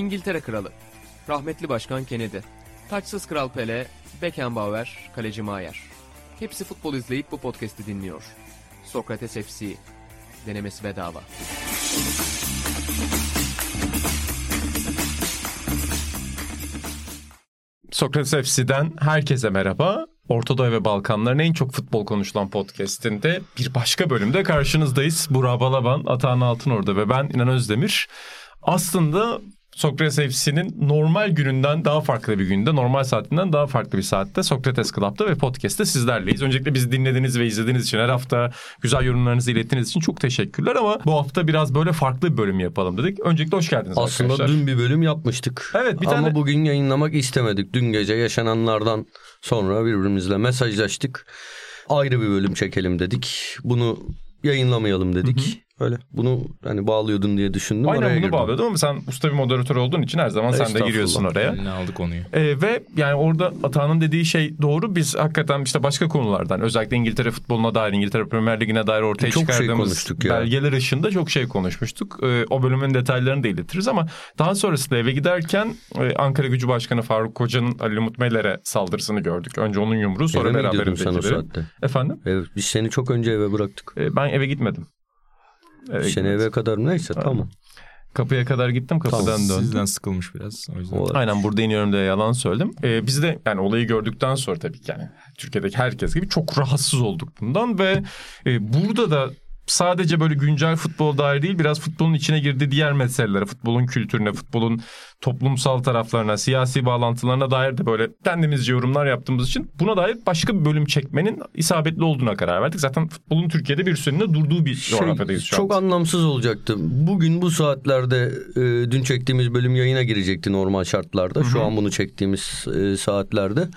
İngiltere Kralı, rahmetli Başkan Kennedy, taçsız Kral Pele, Beckenbauer, Kaleci Maier. Hepsi futbol izleyip bu podcast'i dinliyor. Sokrates FC, denemesi bedava. Sokrates FC'den herkese merhaba. Ortadoğu ve Balkanların en çok futbol konuşulan podcast'inde bir başka bölümde karşınızdayız. Burak Balaban, Atahan Altınorda ve ben İnan Özdemir. Aslında Sokrates FC'nin normal gününden daha farklı bir günde, normal saatinden daha farklı bir saatte Sokrates Club'da ve podcast'te sizlerleyiz. Öncelikle bizi dinlediğiniz ve izlediğiniz için her hafta güzel yorumlarınızı ilettiğiniz için çok teşekkürler ama bu hafta biraz böyle farklı bir bölüm yapalım dedik. Öncelikle hoş geldiniz Aslında arkadaşlar. dün bir bölüm yapmıştık. Evet, bir Ama tane- bugün yayınlamak istemedik. Dün gece yaşananlardan sonra birbirimizle mesajlaştık. Ayrı bir bölüm çekelim dedik. Bunu yayınlamayalım dedik. Öyle. Bunu hani bağlıyordun diye düşündüm. Aynen Araya bunu girdim. bağlıyordum ama sen usta bir moderatör olduğun için her zaman sen de giriyorsun oraya. Eline aldı konuyu. Ee, ve yani orada Atahan'ın dediği şey doğru. Biz hakikaten işte başka konulardan özellikle İngiltere futboluna dair, İngiltere Premier Ligi'ne dair ortaya Çok şey çıkardığımız konuştuk ya. belgeler ışığında çok şey konuşmuştuk. Ee, o bölümün detaylarını da iletiriz ama daha sonrasında eve giderken e, Ankara Gücü Başkanı Faruk Koca'nın Ali Umut Meler'e saldırısını gördük. Önce onun yumruğu sonra Eve mi gidiyordun sen o beraberindekileri. saatte? Efendim? Evet, biz seni çok önce eve bıraktık. Ee, ben eve gitmedim. Eve gitmedim. eve kadar neyse tamam. Kapıya kadar gittim kapıdan Tamam, döndüm. Sizden sıkılmış biraz. O yüzden. O- Aynen burada iniyorum diye yalan söyledim. Ee, biz de yani olayı gördükten sonra tabii ki yani Türkiye'deki herkes gibi çok rahatsız olduk bundan ve e, burada da sadece böyle güncel futbol dair değil biraz futbolun içine girdiği diğer meselelere, futbolun kültürüne, futbolun toplumsal taraflarına, siyasi bağlantılarına dair de böyle kendimizce yorumlar yaptığımız için buna dair başka bir bölüm çekmenin isabetli olduğuna karar verdik. Zaten futbolun Türkiye'de bir süreliğine durduğu bir Şey, coğrafyadayız şu çok an. anlamsız olacaktı. Bugün bu saatlerde e, dün çektiğimiz bölüm yayına girecekti normal şartlarda. Şu an bunu çektiğimiz e, saatlerde.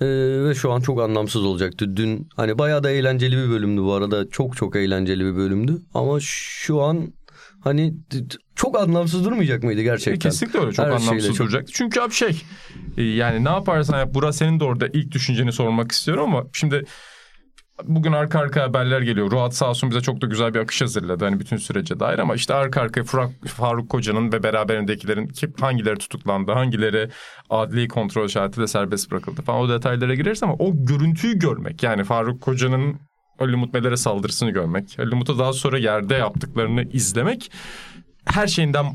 E, ve şu an çok anlamsız olacaktı. Dün hani bayağı da eğlenceli bir bölümdü bu arada. Çok çok eğlenceli bir bölümdü. Ama şu an hani çok anlamsız durmayacak mıydı E, gerçekten? Kesinlikle öyle çok Her anlamsız çok- duracaktı. Çünkü abi şey e, yani ne yaparsan yap Burak senin de orada ilk düşünceni sormak istiyorum ama şimdi bugün arka arka haberler geliyor. Ruat sağ olsun bize çok da güzel bir akış hazırladı hani bütün sürece dair ama işte arka arkaya Faruk, Faruk Koca'nın ve beraberindekilerin kim, hangileri tutuklandı, hangileri adli kontrol şartıyla serbest bırakıldı falan o detaylara gireriz ama o görüntüyü görmek yani Faruk Koca'nın Ali Umut saldırısını görmek, Ali Umut'a daha sonra yerde yaptıklarını izlemek her şeyinden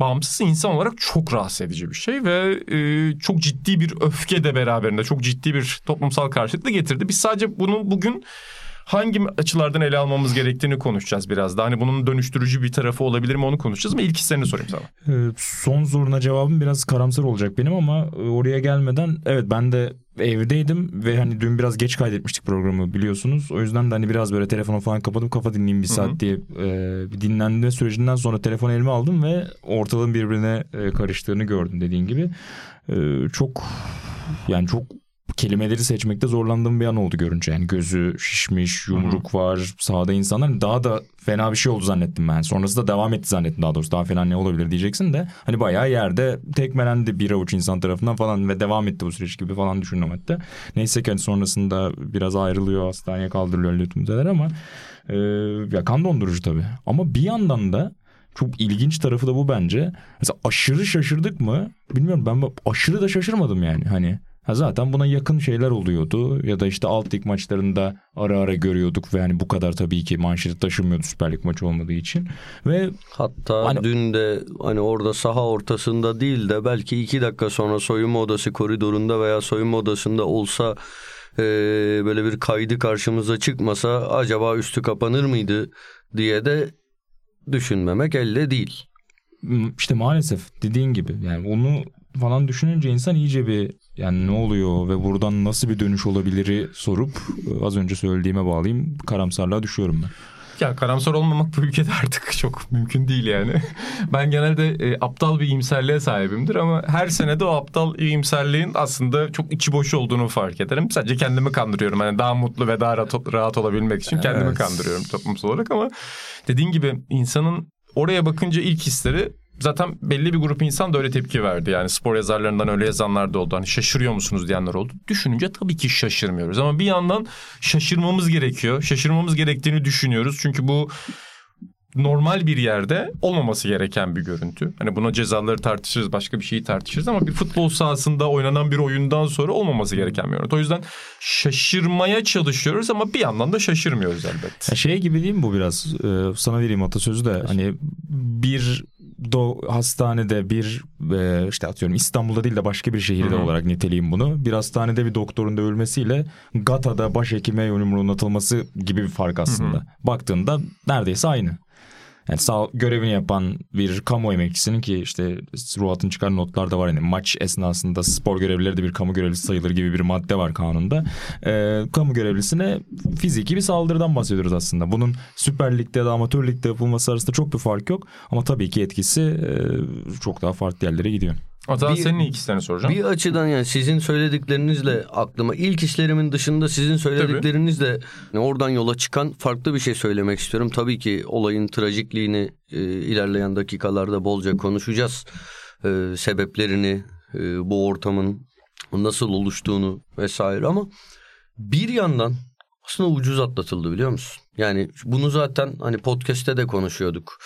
bağımsız insan olarak çok rahatsız edici bir şey ve e, çok ciddi bir öfke de beraberinde çok ciddi bir toplumsal karşılık da getirdi. Biz sadece bunu bugün hangi açılardan ele almamız gerektiğini konuşacağız biraz daha. Hani bunun dönüştürücü bir tarafı olabilir mi onu konuşacağız ama ilk hislerini sorayım sana. Ee, son soruna cevabım biraz karamsar olacak benim ama e, oraya gelmeden evet ben de evdeydim ve hani dün biraz geç kaydetmiştik programı biliyorsunuz. O yüzden de hani biraz böyle telefonu falan kapadım kafa dinleyeyim bir saat diye e, bir dinlenme sürecinden sonra telefonu elime aldım ve ortalığın birbirine e, karıştığını gördüm dediğin gibi. E, çok yani çok kelimeleri seçmekte zorlandığım bir an oldu görünce. Yani gözü şişmiş, yumruk var, sağda insanlar daha da fena bir şey oldu zannettim ben. Sonrasında devam etti zannettim daha doğrusu. Daha fena ne olabilir diyeceksin de. Hani bayağı yerde tekmelendi bir avuç insan tarafından falan ve devam etti bu süreç gibi falan düşündüm hatta. Neyse ki hani sonrasında biraz ayrılıyor, hastaneye kaldırılıyor öyle tümdeler ama e, ya kan dondurucu tabii. Ama bir yandan da çok ilginç tarafı da bu bence. Mesela aşırı şaşırdık mı? Bilmiyorum ben aşırı da şaşırmadım yani. Hani ha zaten buna yakın şeyler oluyordu ya da işte alt lig maçlarında ara ara görüyorduk ve hani bu kadar tabii ki manşeti taşımıyordu Süper Lig maçı olmadığı için. Ve Hatta Hani- dün de hani orada saha ortasında değil de belki iki dakika sonra soyunma odası koridorunda veya soyunma odasında olsa e, böyle bir kaydı karşımıza çıkmasa acaba üstü kapanır mıydı diye de düşünmemek elde değil. m- işte maalesef dediğin gibi yani onu falan düşününce insan iyice bir yani ne oluyor ve buradan nasıl bir dönüş olabiliri sorup e, az önce söylediğime bağlayayım karamsarlığa düşüyorum ben. Ya karamsar olmamak bu ülkede artık çok mümkün değil yani. Ben genelde e, aptal bir iyimserliğe sahibimdir ama her sene de o aptal iyimserliğin aslında çok içi boş olduğunu fark ederim. Sadece kendimi kandırıyorum. Hani daha mutlu ve daha rahat, rahat olabilmek için kendimi Evet. kandırıyorum toplumsal olarak ama dediğin gibi insanın oraya bakınca ilk hisleri zaten belli bir grup insan da öyle tepki verdi. Yani spor yazarlarından öyle yazanlar da oldu. Hani şaşırıyor musunuz diyenler oldu. Düşününce tabii ki şaşırmıyoruz. Ama bir yandan şaşırmamız gerekiyor. Şaşırmamız gerektiğini düşünüyoruz. Çünkü bu normal bir yerde olmaması gereken bir görüntü. Hani buna cezaları tartışırız, başka bir şeyi tartışırız ama bir futbol sahasında oynanan bir oyundan sonra olmaması gereken bir görüntü. O yüzden şaşırmaya çalışıyoruz ama bir yandan da şaşırmıyoruz elbette. Şey gibi değil mi bu biraz? Ee, sana vereyim atasözü de hani bir do hastanede bir e, işte atıyorum İstanbul'da değil de başka bir şehirde Hı-hı. olarak niteleyeyim bunu. Bir hastanede bir doktorun da ölmesiyle Gata'da başhekime yumruğun atılması gibi bir fark aslında. Hı-hı. Baktığında neredeyse aynı. Yani sağ görevini yapan bir kamu emekçisinin ki işte Ruat'ın çıkan notlarda var yani maç esnasında spor görevlileri de bir kamu görevlisi sayılır gibi bir madde var kanunda. Ee, kamu görevlisine fiziki bir saldırıdan bahsediyoruz aslında. Bunun Süper Lig'de ya Amatör Lig'de yapılması arasında çok bir fark yok. Ama tabii ki etkisi e, çok daha farklı yerlere gidiyor. Hatta Bir- senin ikisini soracağım. Bir açıdan yani sizin söylediklerinizle aklıma ilk işlerimin dışında sizin söylediklerinizle yani oradan yola çıkan farklı bir şey söylemek istiyorum. Tabii ki olayın trajikliğini e, ilerleyen dakikalarda bolca konuşacağız. E, sebeplerini, e, bu ortamın nasıl oluştuğunu vesaire ama bir yandan aslında ucuz atlatıldı biliyor musun? Yani bunu zaten hani podcast'te de konuşuyorduk.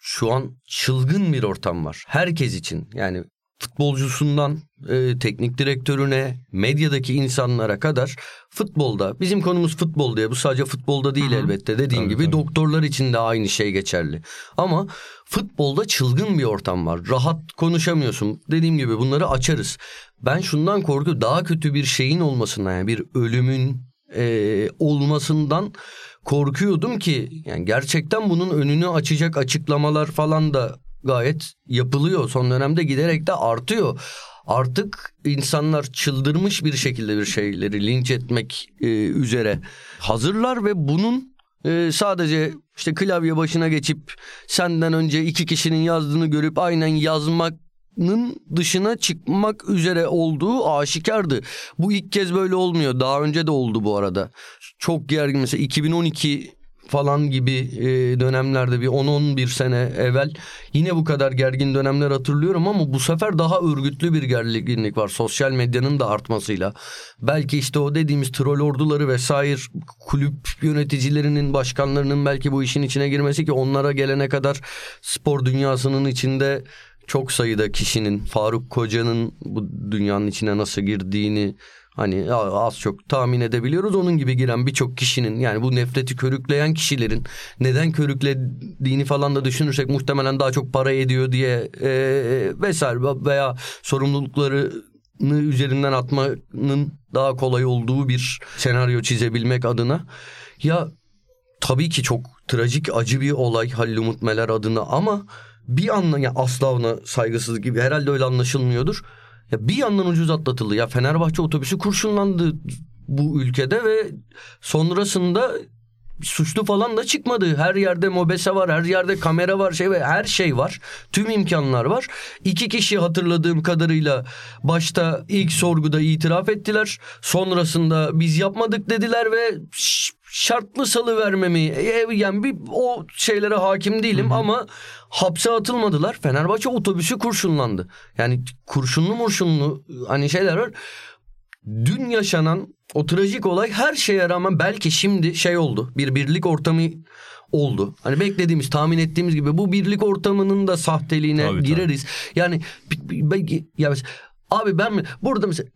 Şu an çılgın bir ortam var. Herkes için yani futbolcusundan e, teknik direktörüne, medyadaki insanlara kadar futbolda bizim konumuz futbol diye bu sadece futbolda değil elbette dediğin Tabii, gibi tabii. doktorlar için de aynı şey geçerli. Ama futbolda çılgın bir ortam var. Rahat konuşamıyorsun. Dediğim gibi bunları açarız. Ben şundan korkuyorum daha kötü bir şeyin olmasından yani bir ölümün e, olmasından korkuyordum ki yani gerçekten bunun önünü açacak açıklamalar falan da gayet yapılıyor. Son dönemde giderek de artıyor. Artık insanlar çıldırmış bir şekilde bir şeyleri linç etmek e, üzere hazırlar ve bunun e, sadece işte klavye başına geçip senden önce iki kişinin yazdığını görüp aynen yazmanın dışına çıkmak üzere olduğu aşikardı. Bu ilk kez böyle olmuyor. Daha önce de oldu bu arada. Çok gergin mesela 2012 falan gibi e, dönemlerde bir 10-11 sene evvel yine bu kadar gergin dönemler hatırlıyorum ama bu sefer daha örgütlü bir gerginlik var sosyal medyanın da artmasıyla. Belki işte o dediğimiz troll orduları vesaire kulüp yöneticilerinin başkanlarının belki bu işin içine girmesi ki onlara gelene kadar spor dünyasının içinde çok sayıda kişinin Faruk Koca'nın bu dünyanın içine nasıl girdiğini Hani az çok tahmin edebiliyoruz. Onun gibi giren birçok kişinin yani bu nefreti körükleyen kişilerin neden körüklediğini falan da düşünürsek muhtemelen daha çok para ediyor diye e, vesaire veya sorumluluklarını üzerinden atmanın daha kolay olduğu bir senaryo çizebilmek adına. Ya tabii ki çok trajik acı bir olay Halil Umut Meler adına ama bir yandan ya asla ona saygısızlık gibi herhalde öyle anlaşılmıyordur. Ya bir yandan ucuz atlatıldı. Ya Fenerbahçe otobüsü kurşunlandı bu ülkede ve sonrasında suçlu falan da çıkmadı. Her yerde mobese var, her yerde kamera var, şey ve her şey var. Tüm imkanlar var. İki kişi hatırladığım kadarıyla başta ilk sorguda itiraf ettiler. Sonrasında biz yapmadık dediler ve şartlı salı vermemi yani bir o şeylere hakim değilim ama hapse atılmadılar. Fenerbahçe otobüsü kurşunlandı. Yani kurşunlu murşunlu hani şeyler var. Dün yaşanan o trajik olay her şeye rağmen belki şimdi şey oldu. Bir birlik ortamı oldu. Hani beklediğimiz, tahmin ettiğimiz gibi bu birlik ortamının da sahteliğine Tabii, gireriz. Yani ya Abi ben mi burada mesela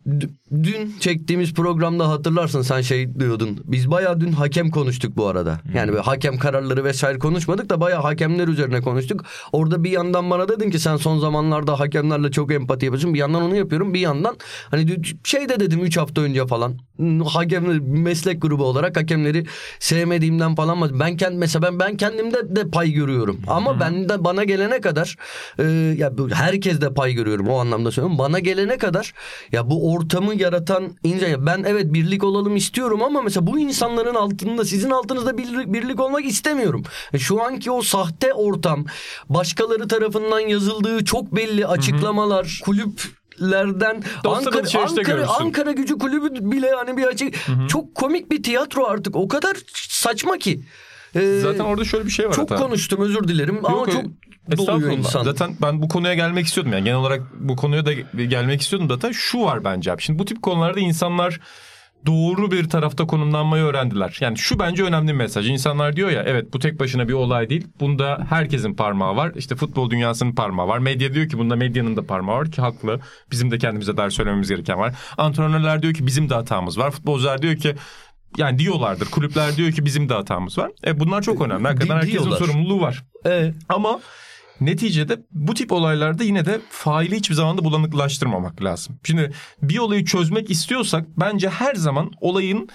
dün çektiğimiz programda hatırlarsın sen şey diyordun. Biz bayağı dün hakem konuştuk bu arada. Yani böyle hakem kararları vesaire konuşmadık da bayağı hakemler üzerine konuştuk. Orada bir yandan bana dedin ki sen son zamanlarda hakemlerle çok empati yapıyorsun. Bir yandan onu yapıyorum. Bir yandan hani şey de dedim 3 hafta önce falan. Hakemler meslek grubu olarak hakemleri sevmediğimden falan ben kend mesela ben ben kendimde de pay görüyorum. Ama ben de bana gelene kadar e, ya herkes de pay görüyorum o anlamda söylüyorum. Bana gelene gelene kadar ya bu ortamı yaratan insan ben evet birlik olalım istiyorum ama mesela bu insanların altında sizin altınızda birlik, birlik olmak istemiyorum. E, Şu anki o sahte ortam başkaları tarafından yazıldığı çok belli açıklamalar kulüp lerden Ankara, Ankara, görürsün. Ankara gücü kulübü bile hani bir açık çok komik bir tiyatro artık o kadar saçma ki. Ee, Zaten orada şöyle bir şey var çok hatta. konuştum özür dilerim ama Yok, çok Estağfurullah. insan. Zaten ben bu konuya gelmek istiyordum. Yani genel olarak bu konuya da gelmek istiyordum zaten. Şu var bence abi. Şimdi bu tip konularda insanlar doğru bir tarafta konumlanmayı öğrendiler. Yani şu bence önemli bir mesaj. İnsanlar diyor ya evet bu tek başına bir olay değil. Bunda herkesin parmağı var. İşte futbol dünyasının parmağı var. Medya diyor ki bunda medyanın da parmağı var ki haklı. Bizim de kendimize ders söylememiz gereken var. Antrenörler diyor ki bizim de hatamız var. Futbolcular diyor ki yani diyorlardır. Kulüpler diyor ki bizim de hatamız var. E bunlar çok önemli. Hakikaten herkesin diyorlar. sorumluluğu var. E, Ama neticede bu tip olaylarda yine de faili hiçbir zaman da bulanıklaştırmamak lazım. Şimdi bir olayı çözmek istiyorsak bence her zaman olayın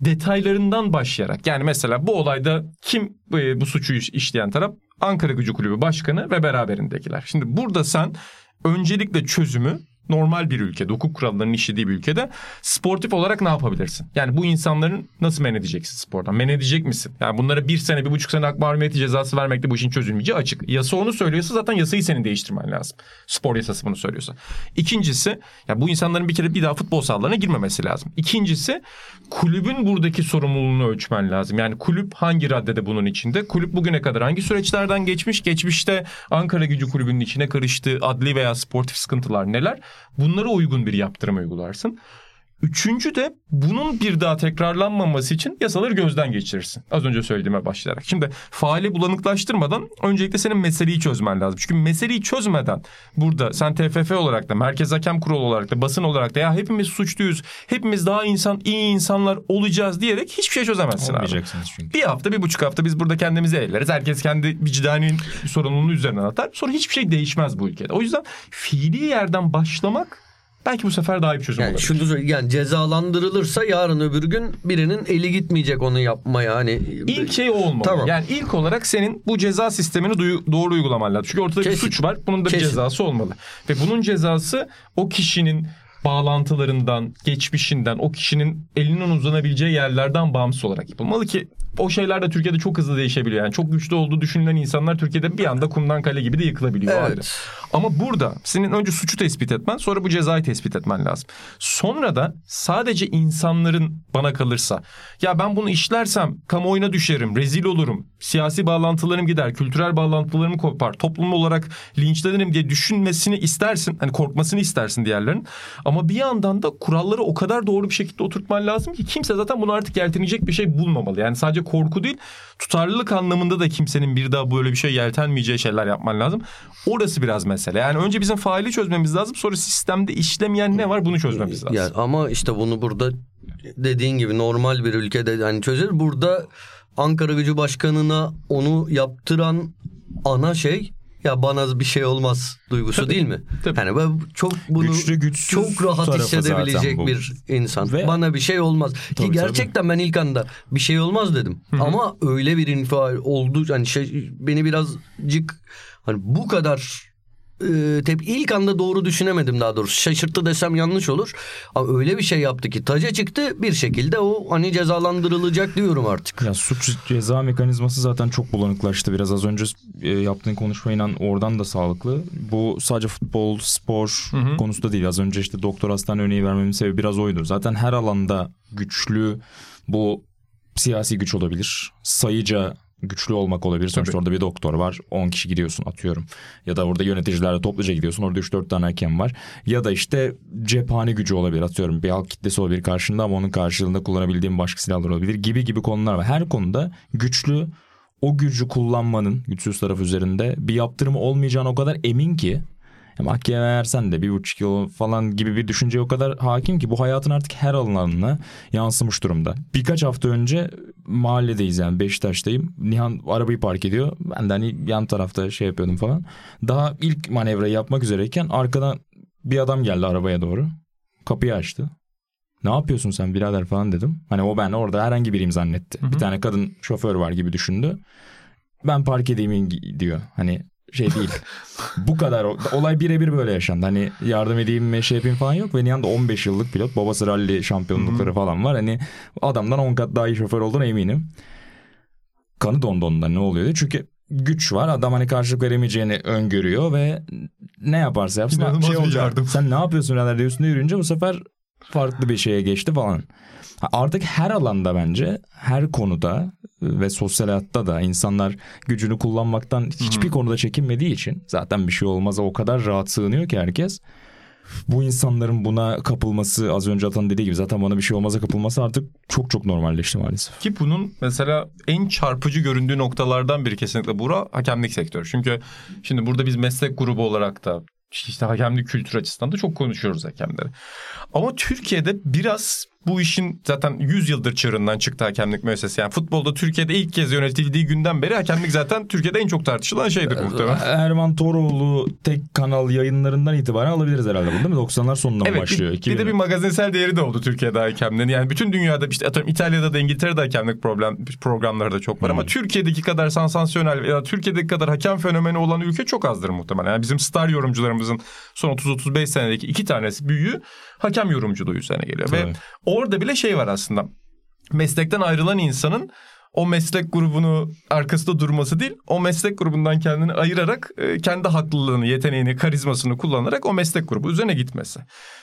detaylarından başlayarak yani mesela bu olayda kim e, bu suçu iş- işleyen taraf Ankara Gücü Kulübü Başkanı ve beraberindekiler. Şimdi burada sen öncelikle çözümü normal bir ülkede, hukuk kurallarının işlediği bir ülkede sportif olarak ne yapabilirsin? Yani bu insanların nasıl men edeceksin spordan? Men edecek misin? Yani bunlara bir sene, bir buçuk sene hak mahrumiyeti cezası vermekle bu işin çözülmeyeceği açık. Yasa onu söylüyorsa zaten yasayı senin değiştirmen lazım. Spor yasası bunu söylüyorsa. İkincisi, ya bu insanların bir kere bir daha futbol sahalarına girmemesi lazım. İkincisi, kulübün buradaki sorumluluğunu ölçmen lazım. Yani kulüp hangi raddede bunun içinde? Kulüp bugüne kadar hangi süreçlerden geçmiş? Geçmişte Ankara Gücü Kulübü'nün içine karıştığı adli veya sportif sıkıntılar neler? Bunlara uygun bir yaptırım uygularsın. Üçüncü de bunun bir daha tekrarlanmaması için yasaları gözden geçirirsin. Az önce söylediğime başlayarak. Şimdi faali bulanıklaştırmadan öncelikle senin meseleyi çözmen lazım. Çünkü meseleyi çözmeden burada sen TFF olarak da Merkez Hakem Kurulu olarak da basın olarak da ya hepimiz suçluyuz. Hepimiz daha insan iyi insanlar olacağız diyerek hiçbir şey çözemezsin abi. Çünkü. Bir hafta bir buçuk hafta biz burada kendimizi elleriz. Herkes kendi vicdani sorumluluğunu üzerine atar. Sonra hiçbir şey değişmez bu ülkede. O yüzden fiili yerden başlamak belki bu sefer daha iyi bir çözüm yani olabilir. şunu yani cezalandırılırsa yarın öbür gün birinin eli gitmeyecek onu yapmaya hani İlk şey o olmalı. Tamam. Yani ilk olarak senin bu ceza sistemini duyu- doğru uygulaman lazım. Çünkü ortada bir Kesin. suç var. Bunun da bir Kesin. cezası olmalı. Ve bunun cezası o kişinin bağlantılarından, geçmişinden, o kişinin elinin uzanabileceği yerlerden bağımsız olarak yapılmalı ki o şeyler de Türkiye'de çok hızlı değişebiliyor. Yani çok güçlü olduğu düşünülen insanlar Türkiye'de bir anda kumdan kale gibi de yıkılabiliyor. Evet. ayrı. Ama burada senin önce suçu tespit etmen sonra bu cezayı tespit etmen lazım. Sonra da sadece insanların bana kalırsa ya ben bunu işlersem kamuoyuna düşerim, rezil olurum, siyasi bağlantılarım gider, kültürel bağlantılarım kopar, toplum olarak linçlenirim diye düşünmesini istersin. Hani korkmasını istersin diğerlerinin. Ama bir yandan da kuralları o kadar doğru bir şekilde oturtman lazım ki kimse zaten bunu artık yeltenecek bir şey bulmamalı. Yani sadece korku değil tutarlılık anlamında da kimsenin bir daha böyle bir şey yeltenmeyeceği şeyler yapman lazım. Orası biraz mesele. Yani önce bizim faili çözmemiz lazım. Sonra sistemde işlemeyen ne var bunu çözmemiz lazım. Yani ama işte bunu burada dediğin gibi normal bir ülkede yani çözülür. Burada Ankara Gücü Başkanı'na onu yaptıran ana şey ya bana bir şey olmaz duygusu değil mi? Tabii. Yani ben çok bunu Güçlü, güçsüz çok rahat hissedebilecek bir insan. Ve- Bana bir şey olmaz. Tabii, Ki gerçekten ben ilk anda bir şey olmaz dedim. Ama öyle bir infial oldu yani şey, beni birazcık hani bu kadar e, tep ilk anda doğru düşünemedim daha doğrusu. Şaşırttı desem yanlış olur. Ama öyle bir şey yaptı ki taca çıktı bir şekilde o hani cezalandırılacak diyorum artık. Ya suç ceza mekanizması zaten çok bulanıklaştı. Biraz az önce e, yaptığın konuşmayla oradan da sağlıklı. Bu sadece futbol, spor konusunda değil. Az önce işte doktor hastane örneği vermemin sebebi biraz oydu. Zaten her alanda güçlü bu siyasi güç olabilir. Sayıca güçlü olmak olabilir. Sonuçta Tabii. orada bir doktor var. 10 kişi gidiyorsun atıyorum. Ya da orada yöneticilerle topluca gidiyorsun. Orada 3-4 tane hakem var. Ya da işte cephane gücü olabilir atıyorum. Bir halk kitlesi olabilir karşında ama onun karşılığında kullanabildiğin başka silahlar olabilir gibi gibi konular var. Her konuda güçlü o gücü kullanmanın güçsüz taraf üzerinde bir yaptırımı olmayacağına o kadar emin ki ya mahkemeye versen de bir buçuk yıl falan gibi bir düşünceye o kadar hakim ki bu hayatın artık her alanına yansımış durumda. Birkaç hafta önce mahalledeyiz yani Beşiktaş'tayım. Nihan arabayı park ediyor. Ben de hani yan tarafta şey yapıyordum falan. Daha ilk manevrayı yapmak üzereyken arkadan bir adam geldi arabaya doğru. Kapıyı açtı. Ne yapıyorsun sen birader falan dedim. Hani o ben orada herhangi biriyim zannetti. Bir tane kadın şoför var gibi düşündü. Ben park edeyim diyor. Hani şey değil. Bu kadar olay birebir böyle yaşandı. Hani yardım edeyim mi şey yapayım falan yok. Ve Nihan da 15 yıllık pilot. Babası rally şampiyonlukları falan var. Hani adamdan 10 kat daha iyi şoför olduğuna eminim. Kanı dondu ondan ne oluyor diye. Çünkü güç var. Adam hani karşılık veremeyeceğini öngörüyor ve ne yaparsa yapsın İnanılmaz şey olacak. yardım. Sen ne yapıyorsun birader diye üstüne yürüyünce bu sefer farklı bir şeye geçti falan. Artık her alanda bence her konuda ve sosyal hayatta da insanlar gücünü kullanmaktan hiçbir konuda çekinmediği için zaten bir şey olmaz'a o kadar rahat sığınıyor ki herkes. bu insanların buna kapılması az önce Atan dediği gibi zaten bana bir şey olmaza kapılması artık çok çok normalleşti maalesef. Ki bunun mesela en çarpıcı göründüğü noktalardan biri kesinlikle bura hakemlik sektörü. Çünkü şimdi burada biz meslek grubu olarak da işte hakemlik kültürü açısından da çok konuşuyoruz hakemleri. Ama Türkiye'de biraz bu işin zaten 100 yıldır çığırından çıktı hakemlik müessesesi. Yani futbolda Türkiye'de ilk kez yönetildiği günden beri hakemlik zaten Türkiye'de en çok tartışılan şeydir muhtemelen. Erman Toroğlu tek kanal yayınlarından itibaren alabiliriz herhalde bunu değil mi? 90'lar sonundan Evet başlıyor. bir, bir de 2000'e. bir magazinsel değeri de oldu Türkiye'de hakemlerin. Yani bütün dünyada işte atıyorum İtalya'da da İngiltere'de hakemlik problem, programları da çok var. Ama Türkiye'deki kadar sansasyonel ya Türkiye'deki kadar hakem fenomeni olan ülke çok azdır muhtemelen. Yani bizim star yorumcularımızın son 30-35 senedeki iki tanesi büyüğü hakem yorumculuğu üzerine geliyor. Ve Tabii. orada bile şey var aslında. Meslekten ayrılan insanın o meslek grubunu arkasında durması değil, o meslek grubundan kendini ayırarak e, kendi haklılığını, yeteneğini, karizmasını kullanarak o meslek grubu üzerine gitmesi.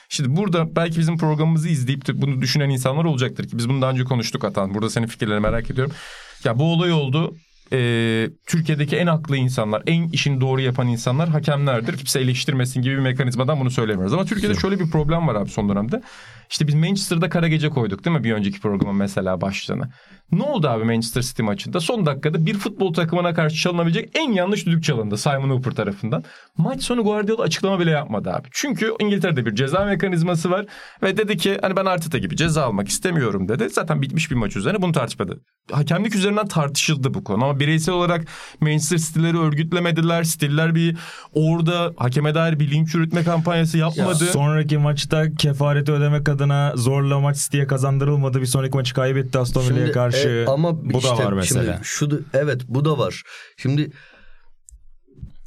Şimdi burada belki bizim programımızı izleyip de bunu düşünen insanlar olacaktır ki biz bunu daha önce konuştuk Atan. Burada senin fikirlerini merak ediyorum. Ya bu olay oldu. Ee, Türkiye'deki en haklı insanlar, en işini doğru yapan insanlar hakemlerdir. Kimse eleştirmesin gibi bir mekanizmadan bunu söylemiyoruz. Ama Türkiye'de şöyle bir problem var abi son dönemde. İşte biz Manchester'da kara gece koyduk değil mi bir önceki programın mesela başlığını. Ne oldu abi Manchester City maçında? Son dakikada bir futbol takımına karşı çalınabilecek en yanlış düdük çalındı Simon Hooper tarafından. Maç sonu Guardiola açıklama bile yapmadı abi. Çünkü İngiltere'de bir ceza mekanizması var ve dedi ki hani ben Arteta gibi ceza almak istemiyorum dedi. Zaten bitmiş bir maç üzerine bunu tartışmadı. Hakemlik üzerinden tartışıldı bu konu ama bireysel olarak Manchester City'leri örgütlemediler. Stiller bir orada hakeme dair bir linç yürütme kampanyası yapmadı. Sonraki maçta kefareti ödemek adına zorla maç City'ye kazandırılmadı. Bir sonraki maçı kaybetti Aston Villa'ya Şimdi, karşı. e, ama bu işte da var mesela. Şimdi şu da- evet bu da var. Şimdi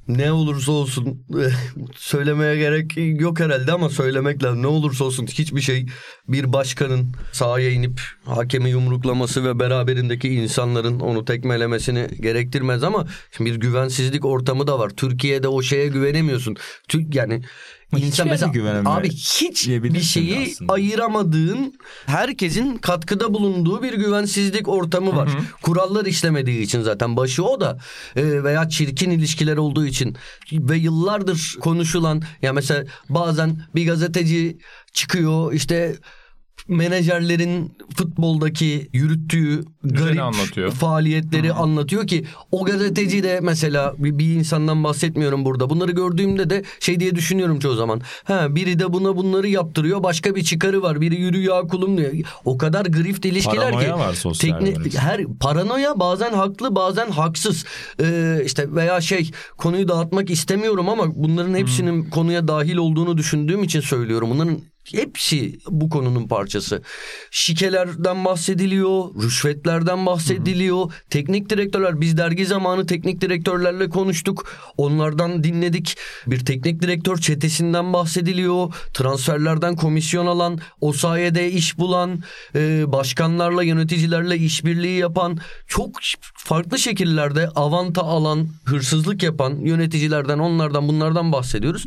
ne olursa olsun söylemeye gerek yok herhalde ama söylemek lazım. Ne olursa olsun hiçbir şey bir başkanın sahaya inip hakemi yumruklaması ve beraberindeki insanların onu tekmelemesini gerektirmez ama şimdi bir güvensizlik ortamı da var. Türkiye'de o şeye güvenemiyorsun. Türk yani insan yerde mesela abi hiç bir şeyi aslında. ayıramadığın herkesin katkıda bulunduğu bir güvensizlik ortamı var. Kurallar işlemediği için zaten başı o da Ee, veya çirkin ilişkiler olduğu için ve yıllardır konuşulan ya mesela bazen bir gazeteci çıkıyor işte menajerlerin futboldaki yürüttüğü garip anlatıyor. faaliyetleri anlatıyor ki o gazeteci de mesela bir, bir insandan bahsetmiyorum burada. Bunları gördüğümde de şey diye düşünüyorum çoğu zaman. Ha biri de buna bunları yaptırıyor. Başka bir çıkarı var. Biri yürü ya kulum diyor. O kadar grift ilişkiler ki. Paranoya var sosyal teknik- her paranoya bazen haklı bazen haksız. Ee, işte veya şey konuyu dağıtmak istemiyorum ama bunların hepsinin konuya dahil olduğunu düşündüğüm için söylüyorum. Bunların hepsi bu konunun parçası. Şikelerden bahsediliyor, rüşvetlerden bahsediliyor. Teknik direktörler biz dergi zamanı teknik direktörlerle konuştuk. Onlardan dinledik. Bir teknik direktör çetesinden bahsediliyor. Transferlerden komisyon alan, o sayede iş bulan, e, başkanlarla, yöneticilerle işbirliği yapan, çok farklı şekillerde avanta alan, hırsızlık yapan yöneticilerden, onlardan, bunlardan bahsediyoruz.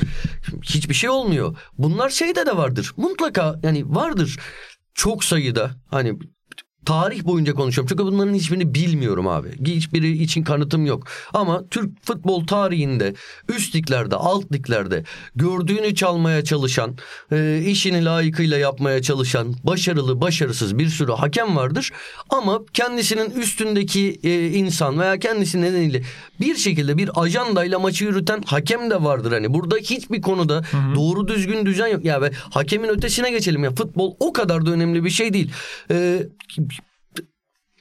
Hiçbir şey olmuyor. Bunlar şeyde de vardır. Mutlaka yani vardır. Çok sayıda hani tarih boyunca konuşuyorum. Çünkü bunların hiçbirini bilmiyorum abi. Hiçbiri için kanıtım yok. Ama Türk futbol tarihinde üst liglerde, alt liglerde gördüğünü çalmaya çalışan, e, işini layıkıyla yapmaya çalışan, başarılı, başarısız bir sürü hakem vardır. Ama kendisinin üstündeki e, insan veya kendisi nedeniyle bir şekilde bir ajandayla maçı yürüten hakem de vardır. Hani burada hiçbir konuda doğru düzgün düzen yok. Ya ve hakemin ötesine geçelim ya futbol o kadar da önemli bir şey değil. E,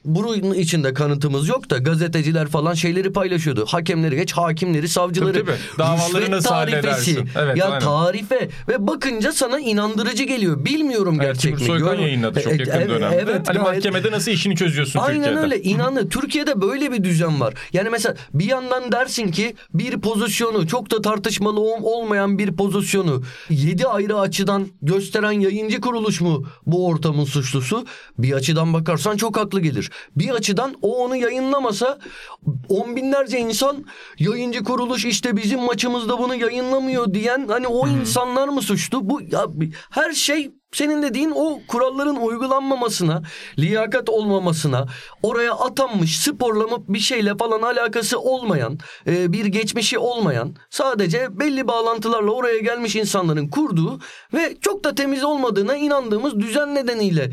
bunun içinde kanıtımız yok da gazeteciler falan şeyleri paylaşıyordu. Hakemleri geç, hakimleri, savcıları. Tabii, tabii. Davaları nasıl tarifesi. Evet, ya aynen. tarife ve bakınca sana inandırıcı geliyor. Bilmiyorum Evet, gerçek mi? Soykan yayınladı çok E, yakın evet, dönemde. Evet, hani gayet- mahkemede nasıl işini çözüyorsun Aynen Türkiye'de? öyle inanın Türkiye'de böyle bir düzen var. Yani mesela bir yandan dersin ki bir pozisyonu çok da tartışmalı ol- olmayan bir pozisyonu 7 ayrı açıdan gösteren yayıncı kuruluş mu bu ortamın suçlusu? Bir açıdan bakarsan çok haklı gelir. Bir açıdan o onu yayınlamasa on binlerce insan yayıncı kuruluş işte bizim maçımızda bunu yayınlamıyor diyen hani o insanlar mı suçlu? Bu ya, her şey senin dediğin o kuralların uygulanmamasına, liyakat olmamasına, oraya atanmış, sporla bir şeyle falan alakası olmayan, e, bir geçmişi olmayan, sadece belli bağlantılarla oraya gelmiş insanların kurduğu ve çok da temiz olmadığına inandığımız düzen nedeniyle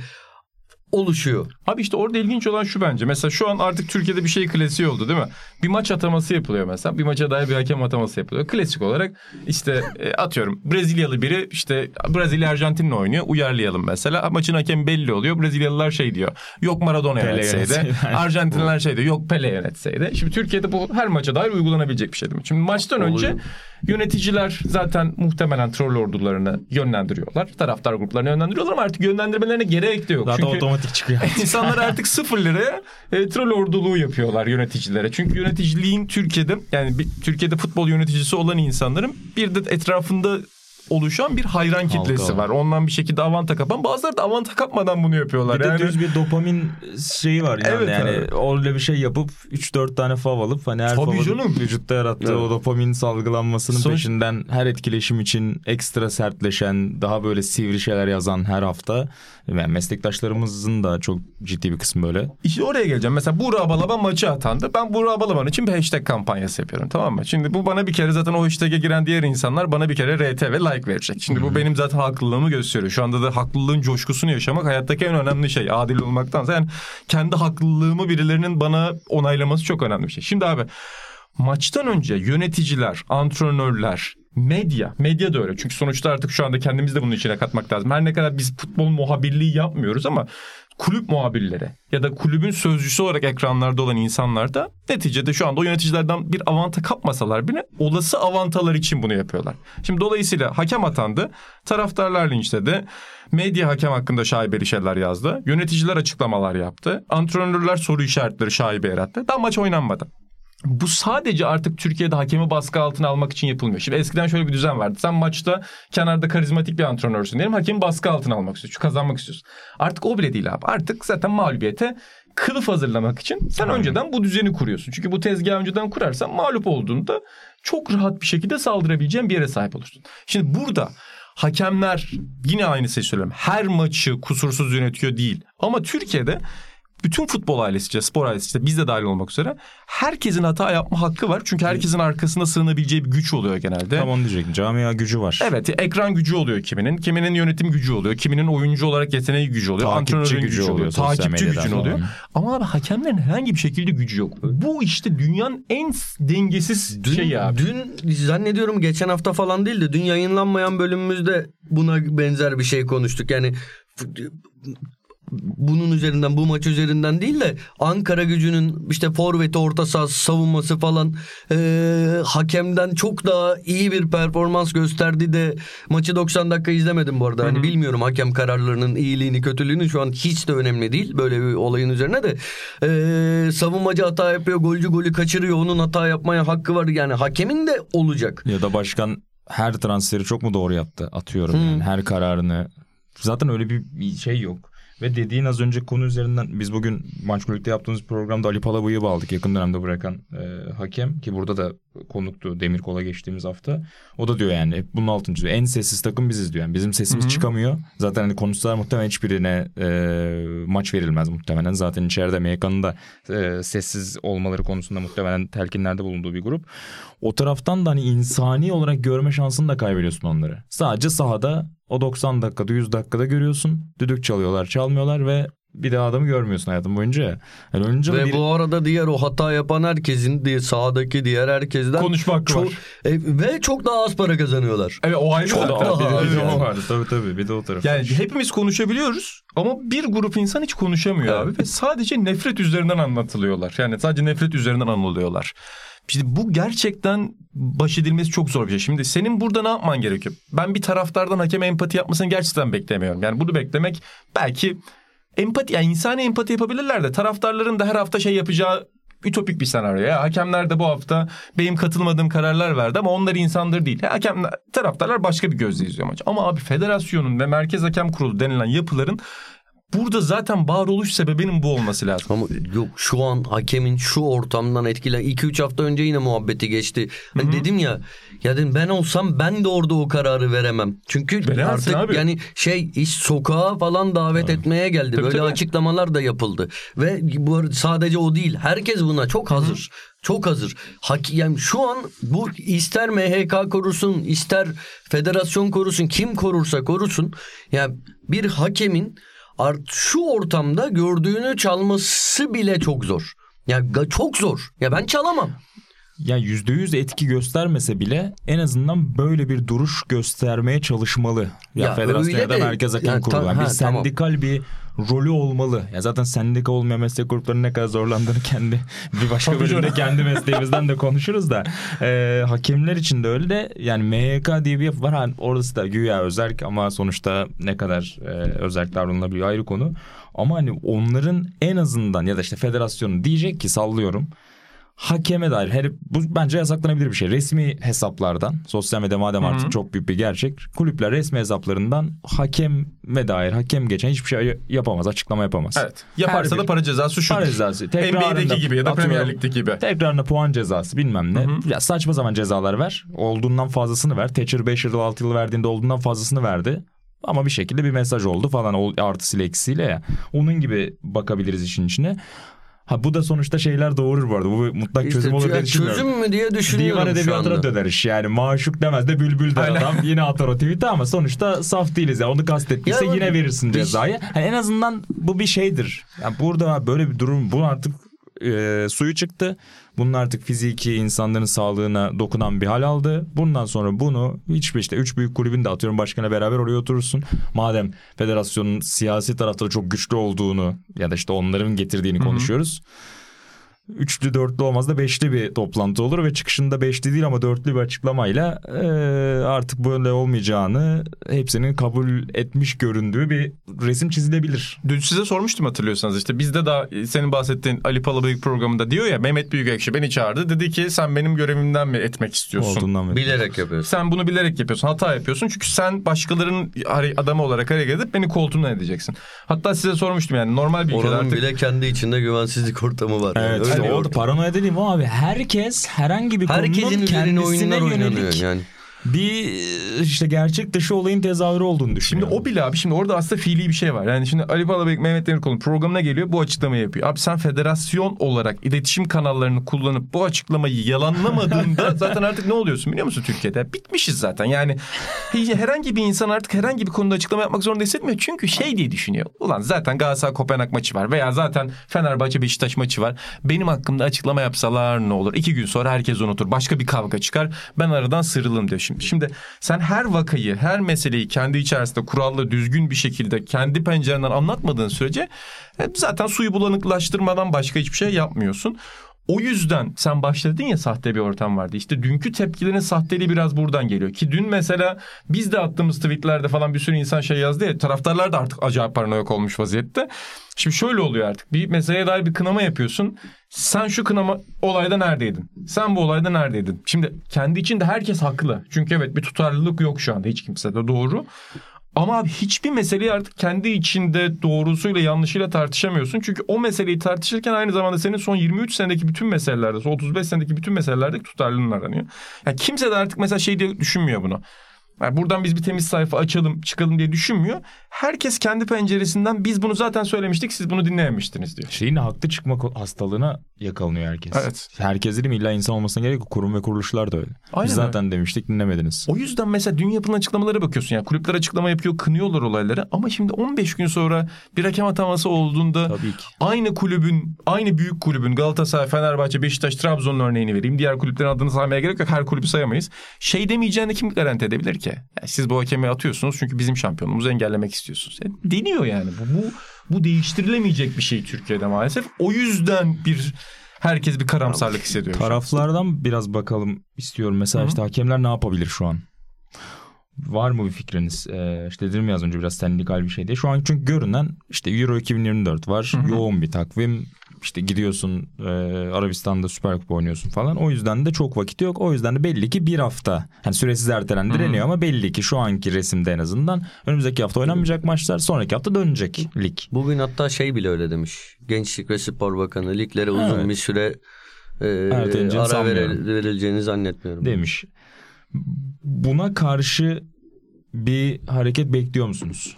oluşuyor. Abi işte orada ilginç olan şu bence. Mesela şu an artık Türkiye'de bir şey klasiği oldu değil mi? Bir maç ataması yapılıyor mesela. Bir maça dair bir hakem ataması yapılıyor. Klasik olarak işte e, atıyorum Brezilyalı biri işte Brezilya Arjantin'le oynuyor. Uyarlayalım mesela. Maçın hakemi belli oluyor. Brezilyalılar şey diyor. Yok Maradona Pele yönetseydi. yönetseydi. Arjantinliler şey diyor. Yok Pele yönetseydi. Şimdi Türkiye'de bu her maça dair uygulanabilecek bir şey değil mi? Şimdi maçtan önce Oluyor. yöneticiler zaten muhtemelen troll ordularını yönlendiriyorlar. Taraftar gruplarını yönlendiriyorlar ama artık yönlendirmelerine gerek de yok. Zaten Çünkü otomatik çıkıyor. İnsanlar artık sıfır liraya e, troll orduluğu yapıyorlar yöneticilere. Çünkü yöneticiliğin Türkiye'de yani bir, Türkiye'de futbol yöneticisi olan insanların bir de etrafında oluşan bir hayran kitlesi Halka var. Ondan bir şekilde avanta kapan. Bazıları da avanta kapmadan bunu yapıyorlar. Bir de yani düz bir dopamin şeyi var yani. Evet yani abi. öyle bir şey yapıp 3-4 tane fav alıp hani her Tabii canım. vücutta yarattığı Evet. o dopamin salgılanmasının Sonuç- peşinden her etkileşim için ekstra sertleşen, daha böyle sivri şeyler yazan her hafta yani meslektaşlarımızın da çok ciddi bir kısmı böyle. İşte oraya geleceğim. Mesela Burak Balaban maçı atandı. Ben Burak Balaban için bir hashtag kampanyası yapıyorum tamam mı? Şimdi bu bana bir kere zaten o hashtag'e giren diğer insanlar bana bir kere RT ve like verecek. Şimdi bu benim zaten haklılığımı gösteriyor. Şu anda da haklılığın coşkusunu yaşamak hayattaki en önemli şey. Adil olmaktansa yani kendi haklılığımı birilerinin bana onaylaması çok önemli bir şey. Şimdi abi maçtan önce yöneticiler, antrenörler, medya, medya da öyle. Çünkü sonuçta artık şu anda kendimizi de bunun içine katmak lazım. Her ne kadar biz futbol muhabirliği yapmıyoruz ama kulüp muhabirleri ya da kulübün sözcüsü olarak ekranlarda olan insanlar da neticede şu anda o yöneticilerden bir avanta kapmasalar bile olası avantalar için bunu yapıyorlar. Şimdi dolayısıyla hakem atandı, taraftarlar linçledi, medya hakem hakkında şaibeli şeyler yazdı, yöneticiler açıklamalar yaptı, antrenörler soru işaretleri şaibe yarattı. Daha maç oynanmadı. Bu sadece artık Türkiye'de hakemi baskı altına almak için yapılmıyor. Şimdi eskiden şöyle bir düzen vardı. Sen maçta kenarda karizmatik bir antrenörsün diyelim. Hakemi baskı altına almak istiyorsun. Kazanmak istiyorsun. Artık o bile değil abi. Artık zaten mağlubiyete kılıf hazırlamak için sen önceden bu düzeni kuruyorsun. Çünkü bu tezgahı önceden kurarsan mağlup olduğunda çok rahat bir şekilde saldırabileceğin bir yere sahip olursun. Şimdi burada hakemler yine aynı şeyi söylüyorum. Her maçı kusursuz yönetiyor değil. Ama Türkiye'de bütün futbol ailesice, spor ailesice biz de dahil olmak üzere herkesin hata yapma hakkı var. Çünkü herkesin arkasına sığınabileceği bir güç oluyor genelde. Tam onu diyecektim. Camia gücü var. Evet ekran gücü oluyor kiminin. Kiminin yönetim gücü oluyor. Kiminin oyuncu olarak yeteneği gücü oluyor. Takipçi antrenörün gücü oluyor Takipçi gücün oluyor. Ama abi hakemlerin herhangi bir şekilde gücü yok. Bu işte dünyanın en dengesiz Dün, şeyi abi. dün zannediyorum geçen hafta falan değil de dün yayınlanmayan bölümümüzde buna benzer bir şey konuştuk. Yani bunun üzerinden bu maç üzerinden değil de Ankara gücünün işte forveti orta sahası savunması falan eee, hakemden çok daha iyi bir performans gösterdi de maçı 90 dakika izlemedim bu arada. Hani bilmiyorum hakem kararlarının iyiliğini kötülüğünü şu an hiç de önemli değil böyle bir olayın üzerine de eee, savunmacı hata yapıyor golcü golü kaçırıyor onun hata yapmaya hakkı var yani hakemin de olacak. Ya da başkan her transferi çok mu doğru yaptı atıyorum Hmm. yani her kararını. Zaten öyle bir şey yok. Ve dediğin az önce konu üzerinden biz bugün Maç Kulüp'te yaptığımız programda Ali Palabıyık'ı aldık yakın dönemde bırakan e, hakem ki burada da konuktu Demirkol'a geçtiğimiz hafta. O da diyor yani hep bunun altını çiziyor. En sessiz takım biziz diyor. Yani bizim sesimiz çıkamıyor. Zaten hani konuşsalar muhtemelen hiçbirine e, maç verilmez muhtemelen. Zaten içeride MYK'nın da e, sessiz olmaları konusunda muhtemelen telkinlerde bulunduğu bir grup. O taraftan da hani insani olarak görme şansını da kaybediyorsun onları. Sadece sahada o 90 dakikada 100 dakikada görüyorsun. Düdük çalıyorlar çalmıyorlar ve bir daha adamı görmüyorsun hayatın boyunca. Yani da Ve bir- bu arada diğer o hata yapan herkesin diye sahadaki diğer herkesten Konuşma hakkı çok, var. e, ve çok daha az para kazanıyorlar. Evet o ayrı Çok zaten. daha bir de, bir de az yani. vardı tabii tabii bir de o tarafı. Yani hepimiz konuşabiliyoruz ama bir grup insan hiç konuşamıyor Evet. abi ve sadece nefret üzerinden anlatılıyorlar. Yani sadece nefret üzerinden anılıyorlar. Şimdi bu gerçekten baş edilmesi çok zor bir şey. Şimdi senin burada ne yapman gerekiyor? Ben bir taraftardan hakeme empati yapmasını gerçekten beklemiyorum. Yani bunu beklemek belki empati yani insani empati yapabilirler de taraftarların da her hafta şey yapacağı ütopik bir senaryo. Ya hakemler de bu hafta benim katılmadığım kararlar verdi ama onlar insandır değil. Hakemler, taraftarlar başka bir gözle izliyor maçı. Ama abi federasyonun ve merkez hakem kurulu denilen yapıların Burada zaten varoluş sebebinin bu olması lazım. Ama yok şu an hakemin şu ortamdan etkilen 2-3 hafta önce yine muhabbeti geçti. Hani dedim ya ya dedim ben olsam ben de orada o kararı veremem. Çünkü Veremezsin artık abi. yani şey iş sokağa falan davet etmeye geldi. Tabii, Böyle tabii. açıklamalar da yapıldı. Ve bu sadece o değil. Herkes buna çok hazır. Çok hazır. Hak, yani şu an bu ister MHK korusun, ister federasyon korusun, kim korursa korusun. Yani bir hakemin art şu ortamda gördüğünü çalması bile çok zor. Ya çok zor. Ya ben çalamam. Ya %100 etki göstermese bile en azından böyle bir duruş göstermeye çalışmalı. Ya, Ya federasyon ya da merkez hakem yani kurulu. Yani bir ha, tamam. sendikal bir rolü olmalı. Ya zaten sendika olmayan meslek gruplarının ne kadar zorlandığını kendi bir başka bölümde kendi mesleğimizden de konuşuruz da. Ee, hakemler için de öyle de yani MHK diye bir yapı var. Ha, orası da güya özerk ama sonuçta ne kadar e, özerk davranılabiliyor ayrı konu. Ama hani onların en azından ya da işte federasyonu diyecek ki sallıyorum hakeme dair her bu bence yasaklanabilir bir şey. Resmi hesaplardan sosyal medya madem artık çok büyük bir gerçek. Kulüpler resmi hesaplarından hakeme dair hakem geçen hiçbir şey yapamaz, açıklama yapamaz. Evet. Yaparsa Her da bir- para cezası şudur. Para cezası. NBA'deki Tekrarında gibi ya da Premier Lig'deki gibi. Tekrarına puan cezası bilmem ne. Ya saçma zaman cezalar ver. Olduğundan fazlasını ver. Thatcher 5 yıl 6 yıl verdiğinde olduğundan fazlasını verdi. Ama bir şekilde bir mesaj oldu falan artısıyla eksisiyle ya. Onun gibi bakabiliriz işin içine. Ha bu da sonuçta şeyler doğurur bu arada. Bu bir mutlak İşte çözüm olur diye düşünmüyorum. çözüm mü diye düşünüyorum Divan edebiyatına döner iş yani. Maşuk demez de bülbül der adam. Yine atar o tweet'i ama sonuçta saf değiliz ya. Onu kastettiyse Ya yine verirsin biz- cezayı. Yani en azından bu bir şeydir. Yani burada böyle bir durum bu artık e, suyu çıktı. Bunun artık fiziki insanların sağlığına dokunan bir hal aldı. Bundan sonra bunu hiçbir işte üç büyük kulübün de atıyorum başkana beraber oraya oturursun. Madem federasyonun siyasi tarafta da çok güçlü olduğunu ya da işte onların getirdiğini konuşuyoruz. Üçlü dörtlü olmaz da beşli bir toplantı olur ve çıkışında beşli değil ama dörtlü bir açıklamayla e, artık böyle olmayacağını hepsinin kabul etmiş göründüğü bir resim çizilebilir. Dün size sormuştum hatırlıyorsanız işte bizde daha senin bahsettiğin Ali Palabıyık programında diyor ya Mehmet Büyükekşi beni çağırdı. Dedi ki sen benim görevimden mi etmek istiyorsun? Olduğundan beri. Bilerek yapıyorsun. Sen bunu bilerek yapıyorsun. Hata yapıyorsun. Çünkü sen başkalarının adamı olarak hareket edip beni koltuğumdan edeceksin. Hatta size sormuştum yani normal bir ülkede Oranın artık bile kendi içinde güvensizlik ortamı var. Evet yani. İşte Öyle bir- paranoya dediğim o abi. Herkes herhangi bir Herkesin konunun üzerine kendisine oyunlar yönelik yani. Bir işte gerçek dışı olayın tezahürü olduğunu Şimdi düşünüyorum. o bile abi şimdi orada aslında fiili bir şey var. Yani şimdi Ali Palabıyık Mehmet Demirkol'un programına geliyor bu açıklamayı yapıyor. Abi sen federasyon olarak iletişim kanallarını kullanıp bu açıklamayı yalanlamadığında zaten artık ne oluyorsun biliyor musun Türkiye'de? Bitmişiz zaten. Yani herhangi bir insan artık herhangi bir konuda açıklama yapmak zorunda hissetmiyor. Çünkü şey diye düşünüyor. Ulan zaten Galatasaray Kopenhag maçı var veya zaten Fenerbahçe Beşiktaş maçı var. Benim hakkımda açıklama yapsalar ne olur? İki gün sonra herkes unutur. Başka bir kavga çıkar. Ben aradan sıyrılırım diyor şimdi. Şimdi sen her vakayı, her meseleyi kendi içerisinde kurallı, düzgün bir şekilde kendi pencerenden anlatmadığın sürece e, zaten suyu bulanıklaştırmadan başka hiçbir şey yapmıyorsun. O yüzden sen başladın ya sahte bir ortam vardı. İşte dünkü tepkilerin sahteliği biraz buradan geliyor. Ki dün mesela biz de attığımız tweetlerde falan bir sürü insan şey yazdı ya. Taraftarlar da artık acayip paranoyak olmuş vaziyette. Şimdi şöyle oluyor artık. Bir meseleye dair bir kınama yapıyorsun. Sen şu kınama olayda neredeydin? Sen bu olayda neredeydin? Şimdi kendi içinde herkes haklı. Çünkü evet bir tutarlılık yok şu anda hiç kimsede doğru. Ama abi hiçbir meseleyi artık kendi içinde doğrusuyla yanlışıyla tartışamıyorsun. Çünkü o meseleyi tartışırken aynı zamanda senin son 23 senedeki bütün meselelerde, son 35 senedeki bütün meselelerdeki tutarlılığın aranıyor. Yani kimse de artık mesela şey diye düşünmüyor bunu. Yani buradan biz bir temiz sayfa açalım, çıkalım diye düşünmüyor. Herkes kendi penceresinden biz bunu zaten söylemiştik, siz bunu dinlememiştiniz diyor. Şeyin haklı çıkma hastalığına yakalanıyor herkes. Evet. Herkes dedim illa insan olmasına gerek yok. Kurum ve kuruluşlar da öyle. Aynen Biz zaten demiştik dinlemediniz. O yüzden mesela dün yapılan açıklamalara bakıyorsun. Yani kulüpler açıklama yapıyor, kınıyorlar olayları. Ama şimdi 15 gün sonra bir hakem ataması olduğunda Tabii ki. aynı kulübün, aynı büyük kulübün Galatasaray, Fenerbahçe, Beşiktaş, Trabzon'un örneğini vereyim. Diğer kulüplerin adını saymaya gerek yok. Her kulübü sayamayız. Şey demeyeceğini kim garanti edebilir ki? Yani siz bu hakemi atıyorsunuz çünkü bizim şampiyonumuzu engellemek istiyorsunuz. Yani deniyor yani. Bu, bu, bu değiştirilemeyecek bir şey Türkiye'de maalesef. O yüzden bir herkes bir karamsarlık hissediyor. Taraflardan biraz bakalım istiyorum. Mesela işte hakemler ne yapabilir şu an? Var mı bir fikriniz? Ee, işte dedim ya az önce biraz sendikal bir şey diye. Şu an çünkü görünen işte Euro 2024 var. Yoğun bir takvim. İşte gidiyorsun e, Arabistan'da Süper Kupa oynuyorsun falan. O yüzden de çok vakit yok. O yüzden de belli ki bir hafta. Hani süresiz ertelendiriliyor ama belli ki şu anki resimde en azından önümüzdeki hafta oynanmayacak maçlar sonraki hafta dönecek lig. Bugün hatta şey bile öyle demiş. Gençlik ve Spor Bakanı liglere uzun Evet. bir süre e, ara veril- verileceğini zannetmiyorum. Demiş. Buna karşı bir hareket bekliyor musunuz?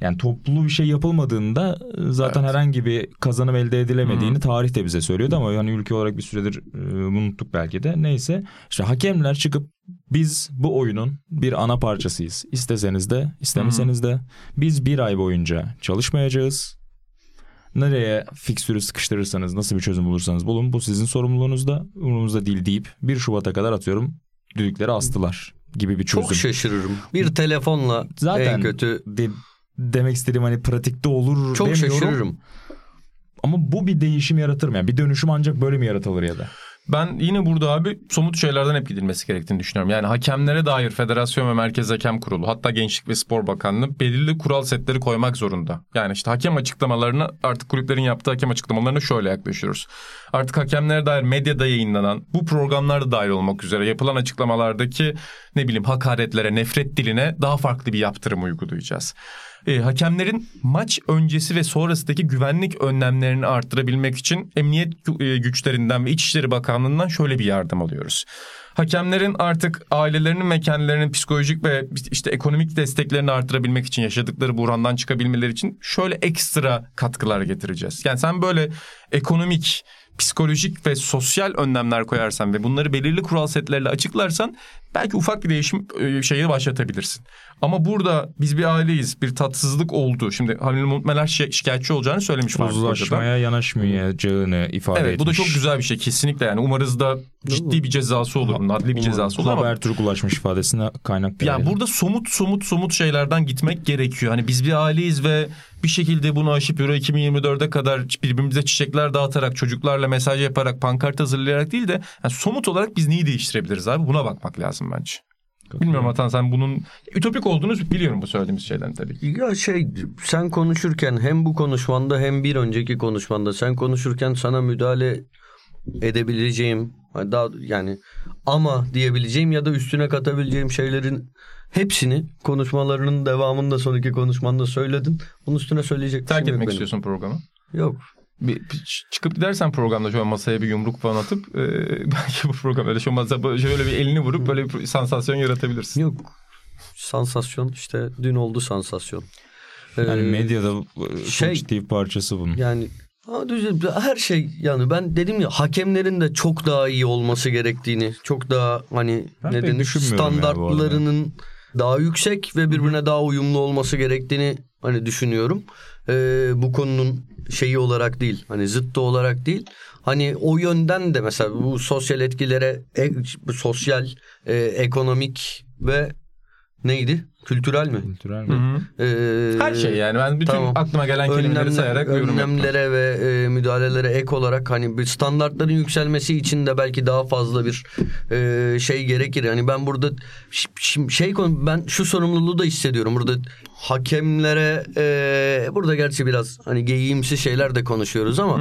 Yani toplu bir şey yapılmadığında zaten herhangi bir kazanım elde edilemediğini tarih de bize söylüyordu ama yani ülke olarak bir süredir e, unuttuk belki de. Neyse işte hakemler çıkıp biz bu oyunun bir ana parçasıyız. İsteseniz de istemeseniz de biz bir ay boyunca çalışmayacağız. Nereye fikstürü sıkıştırırsanız nasıl bir çözüm bulursanız bulun bu sizin sorumluluğunuzda umurumuzda değil deyip 1 Şubat'a kadar atıyorum düdükleri astılar gibi bir çözüm. Çok şaşırırım. Bir telefonla Zaten en kötü de- demek istediğim hani pratikte olur çok demiyorum. şaşırırım. Ama bu bir değişim yaratır mı? Yani bir dönüşüm ancak böyle mi yaratılır ya da? Ben yine burada abi somut şeylerden hep gidilmesi gerektiğini düşünüyorum. Yani hakemlere dair Federasyon ve Merkez Hakem Kurulu hatta Gençlik ve Spor Bakanlığı belirli kural setleri koymak zorunda. Yani işte hakem açıklamalarını artık kulüplerin yaptığı hakem açıklamalarına şöyle yaklaşıyoruz. Artık hakemlere dair medyada yayınlanan bu programlarda dahil olmak üzere yapılan açıklamalardaki ne bileyim hakaretlere, nefret diline daha farklı bir yaptırım uygulayacağız. E, hakemlerin maç öncesi ve sonrasındaki güvenlik önlemlerini arttırabilmek için emniyet e, güçlerinden ve İçişleri Bakanlığı'ndan şöyle bir yardım alıyoruz. Hakemlerin artık ailelerinin ve psikolojik ve işte ekonomik desteklerini arttırabilmek için yaşadıkları buhrandan çıkabilmeleri için şöyle ekstra katkılar getireceğiz. Yani sen böyle ekonomik, psikolojik ve sosyal önlemler koyarsan ve bunları belirli kural setlerle açıklarsan belki ufak bir değişim e, şeyi başlatabilirsin. Ama burada biz bir aileyiz. Bir tatsızlık oldu. Şimdi Halil Mutmeler şi- şikayetçi olacağını söylemiş. Uzlaşmaya yanaşmayacağını ifade Evet bu da etmiş. çok güzel bir şey kesinlikle yani umarız da ciddi bir cezası olur, nadli bir cezası olur ama Habertürk ulaşmış ifadesine kaynak yani burada somut somut somut şeylerden gitmek gerekiyor. Hani biz bir aileyiz ve bir şekilde bunu aşıp Euro 2024'e kadar birbirimize çiçekler dağıtarak, çocuklarla mesaj yaparak, pankart hazırlayarak değil de yani somut olarak biz neyi değiştirebiliriz abi? Buna bakmak lazım bence. Bilmiyorum Atan sen bunun ütopik olduğunu biliyorum bu söylediğimiz şeylerin tabii. ki. Ya şey sen konuşurken hem bu konuşmanda hem bir önceki konuşmanda sen konuşurken sana müdahale edebileceğim daha yani ama diyebileceğim ya da üstüne katabileceğim şeylerin hepsini konuşmalarının devamında son iki konuşmanda söyledin. Bunun üstüne söyleyecek Terk yok etmek benim. istiyorsun programı. Yok. Bir, bir çıkıp gidersen programda şöyle masaya bir yumruk falan atıp e, belki bu program öyle şu masaya böyle şöyle bir elini vurup böyle bir sansasyon yaratabilirsin. Yok. Sansasyon işte dün oldu sansasyon. Yani Ee, medyada e, şey- çok ciddi bir parçası bunun. Yani her şey yani ben dedim ya hakemlerin de çok daha iyi olması gerektiğini çok daha hani Ben ne denir standartlarının daha yüksek ve birbirine daha uyumlu olması gerektiğini hani düşünüyorum. Ee, bu konunun şeyi olarak değil hani zıttı olarak değil. Hani o yönden de mesela bu sosyal etkilere e- sosyal, e, ekonomik ve neydi? Kültürel mi? Kültürel mi? Ee, Her şey yani ben bütün tamam. aklıma gelen kelimeleri Önlemler- sayarak yorum yaptım. önlemlere ve e, müdahalelere ek olarak hani bir standartların yükselmesi için de belki daha fazla bir e, şey gerekir. Yani ben burada şey konu ben şu sorumluluğu da hissediyorum. Burada hakemlere e, burada gerçi biraz hani geyiğimsi şeyler de konuşuyoruz ama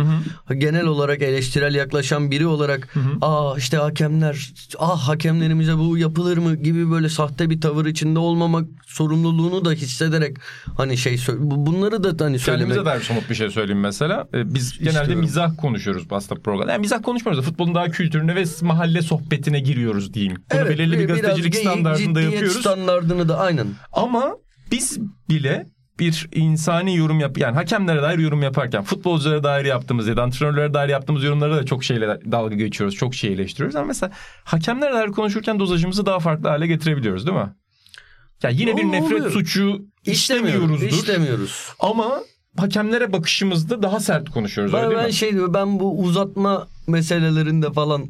genel olarak eleştirel yaklaşan biri olarak aa işte hakemler ah hakemlerimize bu yapılır mı gibi böyle sahte bir tavır içinde olmamak sorumluluğunu da hissederek hani şey bunları da hani söylemek Kendimize dair somut bir şey söyleyeyim mesela. Ee, Biz genelde İstiyorum. mizah konuşuyoruz aslında programda. Yani mizah konuşmuyoruz da futbolun daha kültürüne ve mahalle sohbetine giriyoruz diyeyim. Bunu Evet, belirli bir gazetecilik standartında yapıyoruz. standardını da aynen. Ama biz bile bir insani yorum yap yani hakemlere dair yorum yaparken futbolculara dair yaptığımız ya da antrenörlere dair yaptığımız yorumlara da çok şeyle dalga geçiyoruz. Çok şey eleştiriyoruz ama mesela hakemlere dair konuşurken dozajımızı daha farklı hale getirebiliyoruz değil mi? Yani yine bir nefret oluyor. suçu istemiyoruzdur. İstemiyoruz. Ama hakemlere bakışımızda daha sert konuşuyoruz öyle Ben, değil ben mi? şey ben bu uzatma meselelerinde falan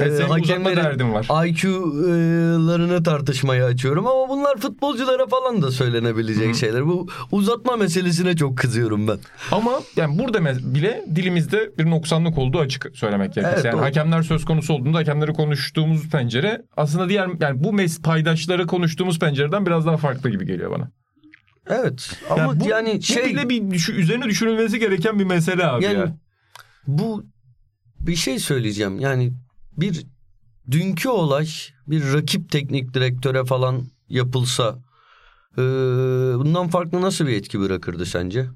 e, uzatma derdin var. IQ'larını tartışmaya açıyorum ama bunlar futbolculara falan da söylenebilecek şeyler. Bu uzatma meselesine çok kızıyorum ben. Ama yani burada bile dilimizde bir noksanlık olduğu açık söylemek gerekirse. Evet, yani doğru. hakemler söz konusu olduğunda hakemleri konuştuğumuz pencere aslında diğer yani bu mes paydaşları konuştuğumuz pencereden biraz daha farklı gibi geliyor bana. Evet ama bu, yani bu şey bile bir düşü- üzerine düşünülmesi gereken bir mesele abi Yani ya. bu bir şey söyleyeceğim. Yani bir dünkü olay bir rakip teknik direktöre falan yapılsa e, bundan farklı nasıl bir etki bırakırdı sence?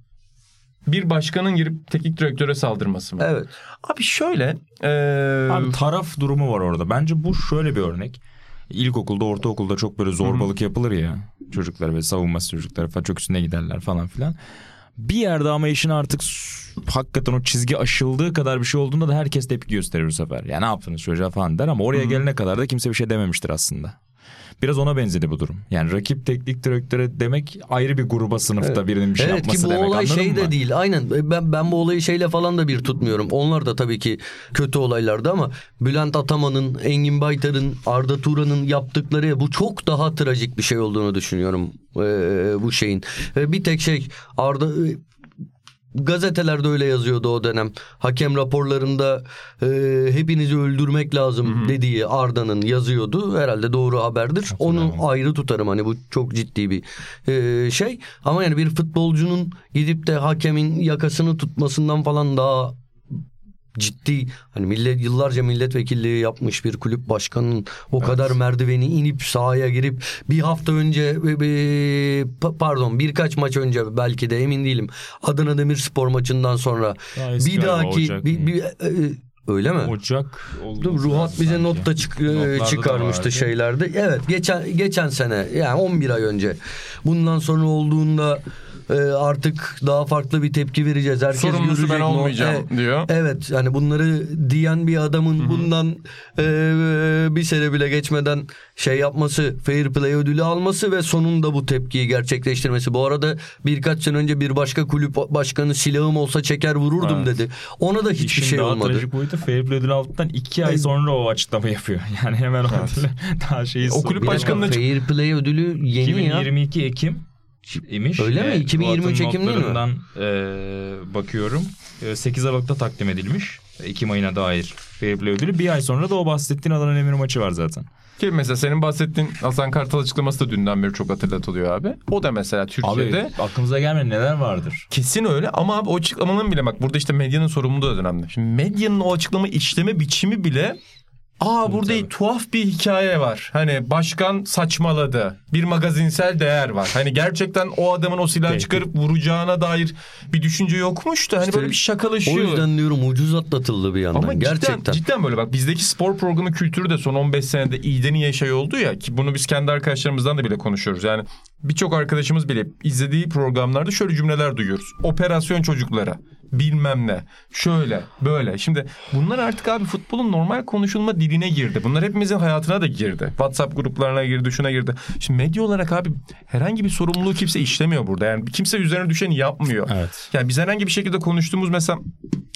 Bir başkanın girip teknik direktöre saldırması mı? Evet. Abi şöyle. e, Abi taraf durumu var orada. Bence bu şöyle bir örnek. İlkokulda, ortaokulda çok böyle zorbalık yapılır ya. Çocuklar ve savunması çocuklar falan çok üstüne giderler falan filan. Bir yerde ama işin artık hakikaten o çizgi aşıldığı kadar bir şey olduğunda da herkes tepki gösterir bu sefer. Ya ne yaptınız çocuğa falan der ama oraya gelene kadar da kimse bir şey dememiştir aslında. Biraz ona benzedi bu durum. Yani rakip teknik direktöre demek ayrı bir gruba sınıfta birinin bir şey evet yapması ki bu demek. olay şey de değil. Aynen ben ben bu olayı şeyle falan da bir tutmuyorum. Onlar da tabii ki kötü olaylardı ama Bülent Ataman'ın, Engin Baytar'ın, Arda Turan'ın yaptıkları bu çok daha trajik bir şey olduğunu düşünüyorum. Ee, bu şeyin. Ee, bir tek şey Arda gazetelerde öyle yazıyordu o dönem. Hakem raporlarında e, hepinizi öldürmek lazım dediği Arda'nın yazıyordu. Herhalde doğru haberdir. Onu ayrı tutarım hani bu çok ciddi bir e, şey. Ama yani bir futbolcunun gidip de hakemin yakasını tutmasından falan daha ciddi hani millet yıllarca milletvekilliği yapmış bir kulüp başkanının o kadar merdiveni inip sahaya girip bir hafta önce e, e, pa- pardon birkaç maç önce belki de emin değilim Adana Demirspor maçından sonra Daha bir dahaki bir, bir- e, öyle mi? Ocak Ruhat bize sanki. not da çık- Notlarda da çıkarmıştı vardı. şeylerde. Evet geçen geçen sene yani 11 ay önce. Bundan sonra olduğunda e, artık daha farklı bir tepki vereceğiz. Herkes Sorumlusu görecek ben olmayacağım E, diyor. Evet yani bunları diyen bir adamın bundan e, bir sene bile geçmeden şey yapması, fair play ödülü alması ve sonunda bu tepkiyi gerçekleştirmesi. Bu arada birkaç sene önce bir başka kulüp başkanı silahım olsa çeker vururdum Evet. dedi. Ona da hiçbir İşin şey daha olmadı. trajik boyutu Fair Play ödülü aldıktan iki ay sonra o açıklama yapıyor. Yani hemen o ödülü daha şeyi O kulüp başkanına Fair Play ödülü yeni ya. 2022 Ekim imiş. Öyle mi? Ve 2023 Fuat'ın Ekim değil mi? e, bakıyorum. E, 8 Aralık'ta takdim edilmiş. Ekim ayına dair Fair Play ödülü. Bir ay sonra da o bahsettiğin Adana Demir maçı var zaten. Ki mesela senin bahsettiğin Hasan Kartal açıklaması da dünden beri çok hatırlatılıyor abi. O da mesela Türkiye'de Abi aklımıza gelmeyen neler vardır? Kesin öyle ama abi o açıklamanın bile bak burada işte medyanın sorumluluğu da önemli. Şimdi medyanın o açıklama işleme biçimi bile Aa burada Tabii. tuhaf bir hikaye var. Hani başkan saçmaladı. Bir magazinsel değer var. Hani gerçekten o adamın o silahı çıkarıp vuracağına dair bir düşünce yokmuş da hani İşte böyle bir şakalaşıyor. O yüzden diyorum ucuz atlatıldı bir yandan. Ama Gerçekten. cidden, cidden böyle bak bizdeki spor programı kültürü de son 15 senede iyiden iyiye şey oldu ya ki bunu biz kendi arkadaşlarımızdan da bile konuşuyoruz. Yani birçok arkadaşımız bile izlediği programlarda şöyle cümleler duyuyoruz. Operasyon çocuklara bilmem ne şöyle böyle. Şimdi bunlar artık abi futbolun normal konuşulma diline girdi. Bunlar hepimizin hayatına da girdi. WhatsApp gruplarına girdi şuna girdi. Şimdi medya olarak abi herhangi bir sorumluluğu kimse işlemiyor burada. Yani kimse üzerine düşeni yapmıyor. Evet. Yani biz herhangi bir şekilde konuştuğumuz mesela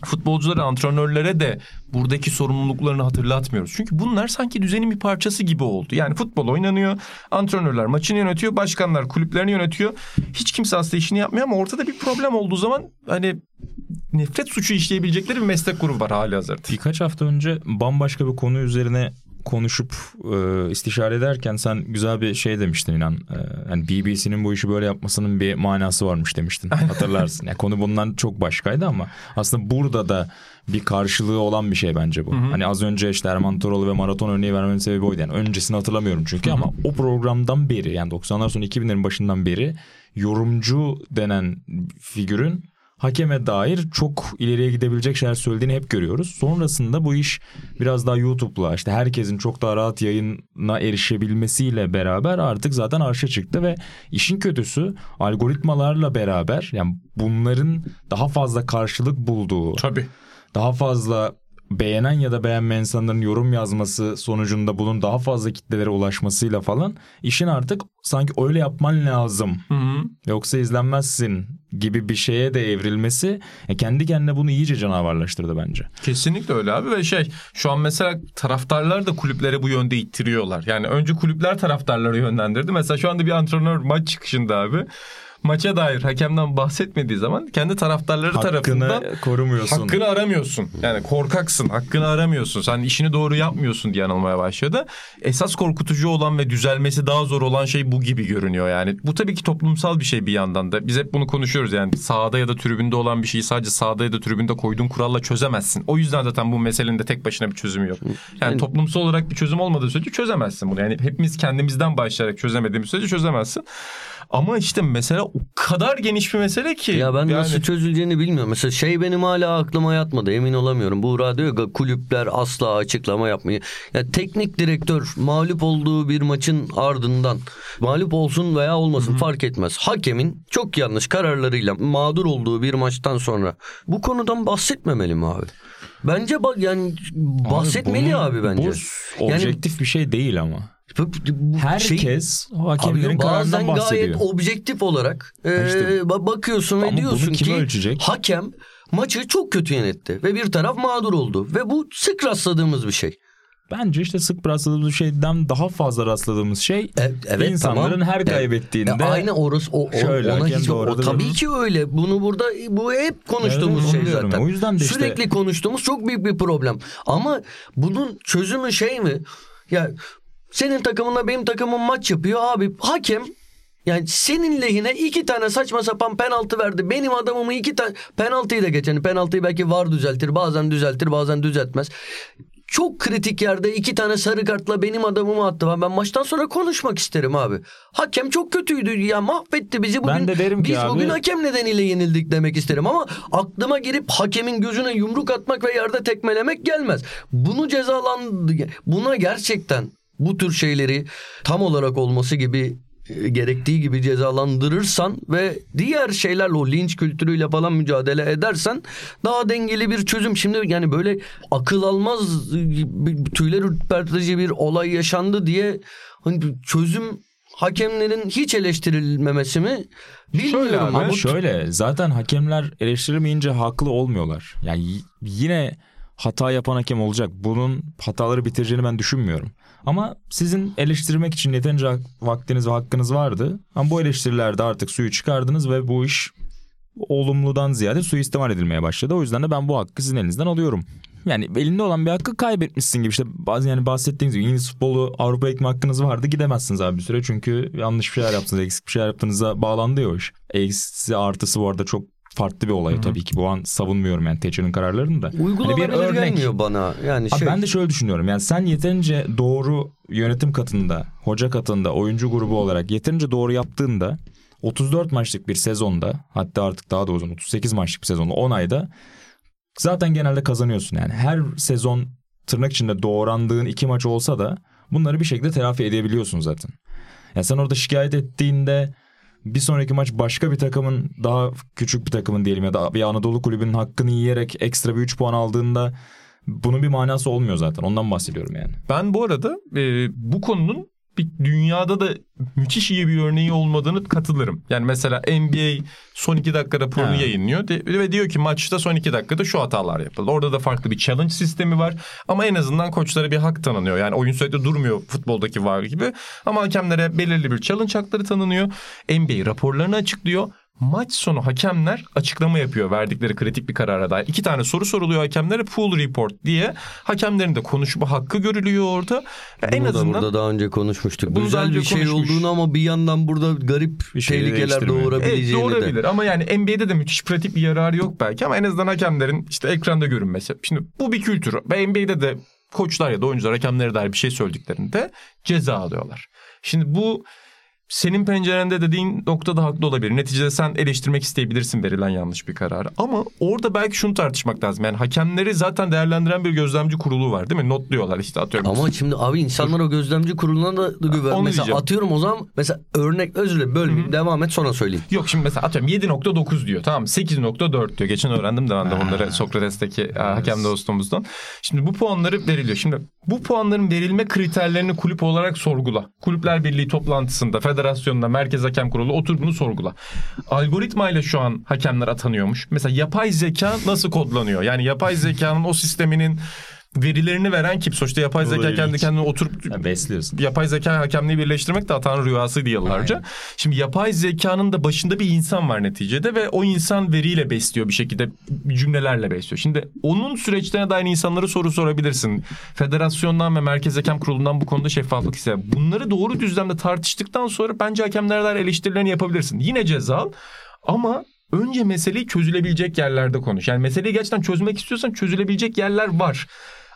futbolculara, antrenörlere de buradaki sorumluluklarını hatırlatmıyoruz. Çünkü bunlar sanki düzenin bir parçası gibi oldu. Yani futbol oynanıyor, antrenörler maçını yönetiyor, başkanlar kulüplerini yönetiyor. Hiç kimse aslında işini yapmıyor ama ortada bir problem olduğu zaman hani nefret suçu işleyebilecekleri bir meslek grubu var hali hazırda. Birkaç hafta önce bambaşka bir konu üzerine konuşup e, istişare ederken sen güzel bir şey demiştin inan. E, yani BBC'nin bu işi böyle yapmasının bir manası varmış demiştin. Hatırlarsın. Yani konu bundan çok başkaydı ama aslında burada da bir karşılığı olan bir şey bence bu. Hani az önce işte Erman Toroğlu ve maraton örneği vermemin sebebi oydu. Yani öncesini hatırlamıyorum çünkü ama o programdan beri yani 90'lar sonu 2000'lerin başından beri yorumcu denen figürün hakeme dair çok ileriye gidebilecek şeyler söylediğini hep görüyoruz. Sonrasında bu iş biraz daha YouTube'la işte herkesin çok daha rahat yayına erişebilmesiyle beraber artık zaten arşa çıktı ve işin kötüsü algoritmalarla beraber yani bunların daha fazla karşılık bulduğu Tabii. daha fazla beğenen ya da beğenmeyen insanların yorum yazması sonucunda bunun daha fazla kitlelere ulaşmasıyla falan işin artık sanki öyle yapman lazım Hı hı. yoksa izlenmezsin gibi bir şeye de evrilmesi e, kendi kendine bunu iyice canavarlaştırdı bence. Kesinlikle öyle abi ve şey şu an mesela taraftarlar da kulüplere bu yönde ittiriyorlar. Yani önce kulüpler taraftarları yönlendirdi. Mesela şu anda bir antrenör maç çıkışında abi maça dair hakemden bahsetmediği zaman kendi taraftarları tarafından Hakkını korumuyorsun. hakkını aramıyorsun. Yani korkaksın, hakkını aramıyorsun. Sen işini doğru yapmıyorsun diye anılmaya başladı. Esas korkutucu olan ve düzelmesi daha zor olan şey bu gibi görünüyor yani. Bu tabii ki toplumsal bir şey bir yandan da. Biz hep bunu konuşuyoruz yani sahada ya da tribünde olan bir şeyi sadece sahada ya da tribünde koyduğun kuralla çözemezsin. O yüzden zaten bu meselenin de tek başına bir çözümü yok. Yani toplumsal olarak bir çözüm olmadığı sürece çözemezsin bunu. Yani hepimiz kendimizden başlayarak çözemediğimiz sürece çözemezsin. Ama işte mesela o kadar geniş bir mesele ki. Ya ben yani... nasıl çözüleceğini bilmiyorum. Mesela şey benim hala aklıma yatmadı. Emin olamıyorum. Buğra diyor ki kulüpler asla açıklama yapmayı. Ya teknik direktör mağlup olduğu bir maçın ardından mağlup olsun veya olmasın fark etmez. Hakemin çok yanlış kararlarıyla mağdur olduğu bir maçtan sonra bu konudan bahsetmemeli mi abi? Bence bak yani bahsetmeli bunun- abi, bence. Bu objektif bir şey değil ama. Bu- bu şey- Herkes hakemlerin Abi kararından bazen bahsediyor. gayet objektif olarak e, işte. ba- bakıyorsun ve diyorsun ki ölçecek? hakem maçı çok kötü yönetti ve bir taraf mağdur oldu ve bu sık rastladığımız bir şey. Bence işte sık rastladığımız şeyden daha fazla rastladığımız şey E- evet insanların tamam. her E- kaybettiğinde E, aynı orası o, o- şöyle, ona hiç o, tabii ki öyle. Bunu burada bu hep konuştuğumuz Evet, şey zaten. O yüzden de işte- Sürekli konuştuğumuz çok büyük bir problem. Ama bunun çözümü şey mi? Ya senin takımınla benim takımım maç yapıyor abi. Hakem yani senin lehine iki tane saçma sapan penaltı verdi. Benim adamımı iki tane penaltıyı da geçen penaltıyı belki var düzeltir bazen düzeltir bazen düzeltmez. Çok kritik yerde iki tane sarı kartla benim adamımı attı. Ben maçtan sonra konuşmak isterim abi. Hakem çok kötüydü ya mahvetti bizi bugün. Ben de derim ki biz abi- bugün hakem nedeniyle yenildik demek isterim ama aklıma girip hakemin gözüne yumruk atmak ve yerde tekmelemek gelmez. Bunu cezalandı buna gerçekten bu tür şeyleri tam olarak olması gibi e, gerektiği gibi cezalandırırsan ve diğer şeylerle o linç kültürüyle falan mücadele edersen daha dengeli bir çözüm. Şimdi yani böyle akıl almaz tüyler ürpertici bir olay yaşandı diye hani çözüm hakemlerin hiç eleştirilmemesi mi bilmiyorum Şöyle abi, ama şöyle zaten hakemler eleştirilmeyince haklı olmuyorlar. Yani yine hata yapan hakem olacak. Bunun hataları bitireceğini ben düşünmüyorum. Ama sizin eleştirmek için yeterince vaktiniz ve hakkınız vardı. Ama bu eleştirilerde artık suyu çıkardınız ve bu iş olumludan ziyade suistimal edilmeye başladı. O yüzden de ben bu hakkı sizin elinizden alıyorum. Yani elinde olan bir hakkı kaybetmişsin gibi işte bazı yani bahsettiğiniz gibi İngiliz futbolu Avrupa gitme hakkınız vardı gidemezsiniz abi bir süre çünkü yanlış bir şeyler yaptınız eksik bir şeyler yaptığınızda bağlandı ya o iş. Eksisi artısı bu arada çok farklı bir olay tabii ki bu an savunmuyorum yani Thatcher'ın kararlarını da. Hani uygulanabilir gelmiyor bana. Yani Abi şey ben de şöyle düşünüyorum. Yani sen yeterince doğru yönetim katında, hoca katında, oyuncu grubu olarak yeterince doğru yaptığında 34 maçlık bir sezonda hatta artık daha da uzun 38 maçlık bir sezonda 10 ayda zaten genelde kazanıyorsun. Yani her sezon tırnak içinde doğrandığın iki maç olsa da bunları bir şekilde telafi edebiliyorsun zaten. Yani sen orada şikayet ettiğinde bir sonraki maç başka bir takımın daha küçük bir takımın diyelim ya da bir Anadolu kulübünün hakkını yiyerek ekstra bir 3 puan aldığında bunun bir manası olmuyor zaten. Ondan bahsediyorum yani. Ben bu arada e, bu konunun bir dünyada da müthiş iyi bir örneği olmadığını katılırım. Yani mesela NBA son 2 dakika raporunu Ha. yayınlıyor ve diyor ki maçta son 2 dakikada şu hatalar yapıldı. Orada da farklı bir challenge sistemi var ama en azından koçlara bir hak tanınıyor. Yani oyun sürekli durmuyor futboldaki var gibi ama hakemlere belirli bir challenge hakları tanınıyor. NBA raporlarını açıklıyor. Maç sonu hakemler açıklama yapıyor verdikleri kritik bir karara dair. İki tane soru soruluyor hakemlere full report diye. Hakemlerin de konuşma hakkı görülüyor orada. en Bunu da azından burada daha önce konuşmuştuk. Bunu Güzel bir şey konuşmuş. olduğunu ama bir yandan burada garip Bir de tehlikeler değiştirmiyor. Evet doğurabileceğini de. doğurabilir ama yani NBA'de de müthiş pratik bir yararı yok belki ama en azından hakemlerin işte ekranda görünmesi. Şimdi bu bir kültür NBA'de de koçlar ya da oyuncular hakemlere dair bir şey söylediklerinde ceza alıyorlar. Şimdi bu senin pencerende dediğin noktada haklı olabilir. Neticede sen eleştirmek isteyebilirsin verilen yanlış bir kararı. Ama orada belki şunu tartışmak lazım. Yani hakemleri zaten değerlendiren bir gözlemci kurulu var değil mi? Notluyorlar işte atıyorum. Ama şimdi abi insanlar o gözlemci kuruluna da güven. Onu Mesela diyeceğim. atıyorum o zaman mesela örnek özür dilerim bölmeyeyim devam et sonra söyleyeyim. Yok şimdi mesela atıyorum 7.9 diyor tamam mı? 8.4 diyor. Geçen öğrendim de ben de bunları Sokrates'teki e, hakem dostumuzdan. Şimdi bu puanları veriliyor. Şimdi bu puanların verilme kriterlerini kulüp olarak sorgula. Kulüpler Birliği toplantısında, federasyonda, Merkez Hakem Kurulu otur bunu sorgula. Algoritmayla şu an hakemler atanıyormuş. Mesela yapay zeka nasıl kodlanıyor? Yani yapay zekanın o sisteminin verilerini veren kim? Sonuçta yapay zeka kendi kendine oturup Ya besliyorsun. yapay zeka hakemliği birleştirmek de hatanın rüyasıydı yıllarca. Şimdi yapay zekanın da başında bir insan var neticede ve o insan veriyle besliyor bir şekilde cümlelerle besliyor. Şimdi onun süreçlerine dair insanlara soru sorabilirsin. Federasyondan ve Merkez Hakem Kurulu'ndan bu konuda şeffaflık ister. Bunları doğru düzlemde tartıştıktan sonra bence hakemlere dair eleştirilerini yapabilirsin. Yine ceza al ama önce meseleyi çözülebilecek yerlerde konuş. Yani meseleyi gerçekten çözmek istiyorsan çözülebilecek yerler var.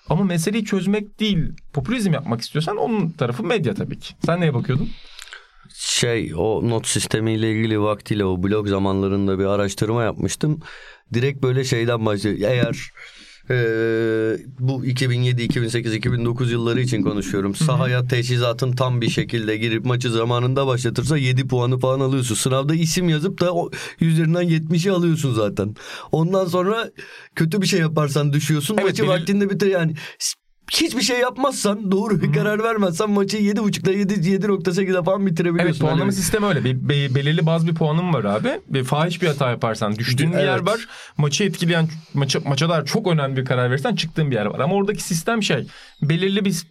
Ama meseleyi çözmek değil, popülizm yapmak istiyorsan onun tarafı medya tabii ki. Sen neye bakıyordun? Şey o not sistemiyle ilgili vaktiyle o blog zamanlarında bir araştırma yapmıştım. Direkt böyle şeyden başlıyor. Eğer eee, bu 2007, 2008, 2009 yılları için konuşuyorum. Sahaya teçhizatın tam bir şekilde girip maçı zamanında başlatırsa 7 puanı falan alıyorsun. Sınavda isim yazıp da o üzerinden 70'i alıyorsun zaten. Ondan sonra kötü bir şey yaparsan düşüyorsun. Evet, maçı belirli- vaktinde bitir yani. Hiçbir şey yapmazsan doğru bir karar vermezsen maçı 7.5'da 7 7.8'e falan bitirebiliyorsun. Evet puanlama Öyle bir- sistemi öyle. Bir, be- belirli bazı bir puanın var abi. Bir fahiş bir hata yaparsan düştüğün bir yer Evet. var. Maçı etkileyen maça, maça dair çok önemli bir karar verirsen çıktığın bir yer var. Ama oradaki sistem şey belirli bir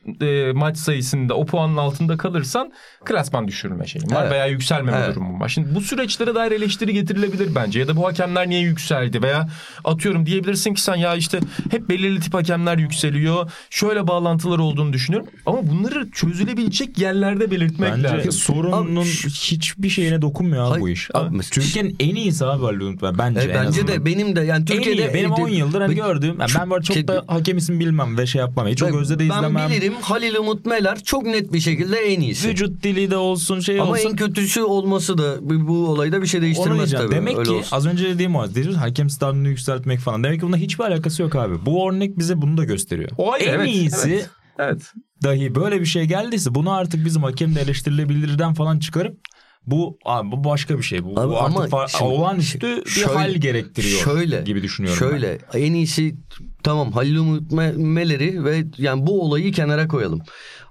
e, maç sayısında o puanın altında kalırsan klasman düşürme şeyin var Evet. veya yükselmeme Evet. durumun var. Şimdi bu süreçlere dair eleştiri getirilebilir bence. Ya da bu hakemler niye yükseldi veya atıyorum diyebilirsin ki sen ya işte hep belirli tip hakemler yükseliyor. Şöyle bağlantılar olduğunu düşünüyorum. Ama bunları çözülebilecek yerlerde belirtmek Bence lazım. sorunun Abi hiçbir şeyine dokunmuyor abi Hayır, bu iş. abi Türkiye'nin en iyisi abi Unutma. Bence, E, en bence de benim de yani Türkiye'de en iyi. Benim 10 yıldır hani Ben- gördüğüm. yani ben böyle çok da hakem isim bilmem ve şey yapmam. Hiç o gözle de izlemem. Ben bilirim Halil Umut Meler çok net bir şekilde en iyisi. Vücut dili de olsun şey Ama olsun. en kötüsü olması da bu, olayda bir şey değiştirmez tabii. Demek Öyle ki olsun. az önce dediğim o. Diyoruz hakem standını yükseltmek falan. Demek ki bunda hiçbir alakası yok abi. Bu örnek bize bunu da gösteriyor. O en evet, iyisi evet. Evet. dahi böyle bir şey geldiyse bunu artık bizim hakem de eleştirilebilirden falan çıkarıp bu abi bu başka bir şey. Bu, Abi bu ama artık fa- şimdi- olağanüstü bir şöyle- hal gerektiriyor şöyle, gibi düşünüyorum. Şöyle en iyisi tamam Halil Umut Meler'i ve yani bu olayı kenara koyalım.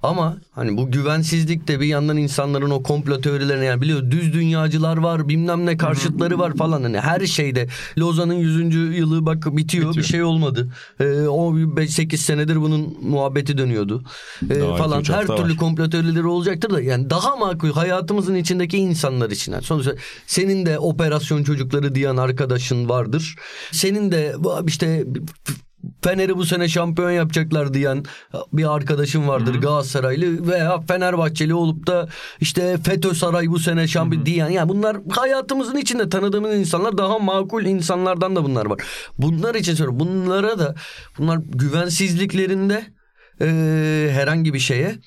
Ama hani bu güvensizlik de bir yandan insanların o komplo teorilerine yani biliyor düz dünyacılar var bilmem ne karşıtları var falan hani her şeyde Lozan'ın 100. yılı bak bitiyor, Bitiyor. bir şey olmadı. Ee, o 8 senedir bunun muhabbeti dönüyordu. Ee, Daha falan her türlü var. komplo teorileri olacaktır da yani daha makul hayatımızın içindeki insanlar için. Yani sonuçta senin de operasyon çocukları diyen arkadaşın vardır. Senin de işte Fener'i bu sene şampiyon yapacaklar diyen bir arkadaşın vardır Galatasaraylı veya Fenerbahçeli olup da işte FETÖ Saray bu sene şampiyon diyen yani bunlar hayatımızın içinde tanıdığımız insanlar daha makul insanlardan da bunlar var. Bunlar için söylüyorum. Bunlara da bunlar güvensizliklerinde eee, herhangi bir şeye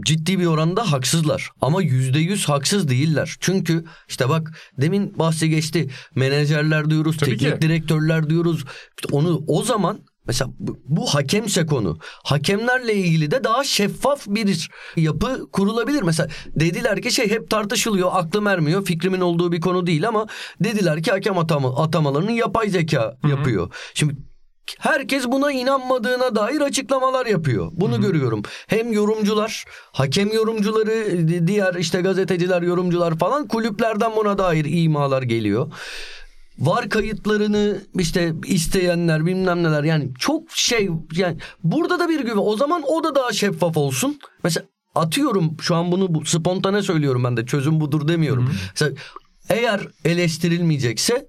ciddi bir oranda haksızlar. Ama yüzde yüz haksız değiller. Çünkü işte bak demin bahsi geçti. Menajerler diyoruz, Tabii teknik ki. direktörler diyoruz. İşte onu o zaman mesela bu, bu hakemse konu. Hakemlerle ilgili de daha şeffaf bir yapı kurulabilir. Mesela dediler ki şey hep tartışılıyor, aklım ermiyor. Fikrimin olduğu bir konu değil ama dediler ki hakem atama, atamalarını yapay zeka yapıyor. Şimdi Herkes buna inanmadığına dair açıklamalar yapıyor. Bunu görüyorum. Hem yorumcular, hakem yorumcuları, di- diğer işte gazeteciler, yorumcular falan kulüplerden buna dair imalar geliyor. Var kayıtlarını işte isteyenler bilmem neler yani çok şey yani burada da bir güven o zaman o da daha şeffaf olsun. Mesela atıyorum şu an bunu bu, spontane söylüyorum ben de çözüm budur demiyorum. Mesela eğer eleştirilmeyecekse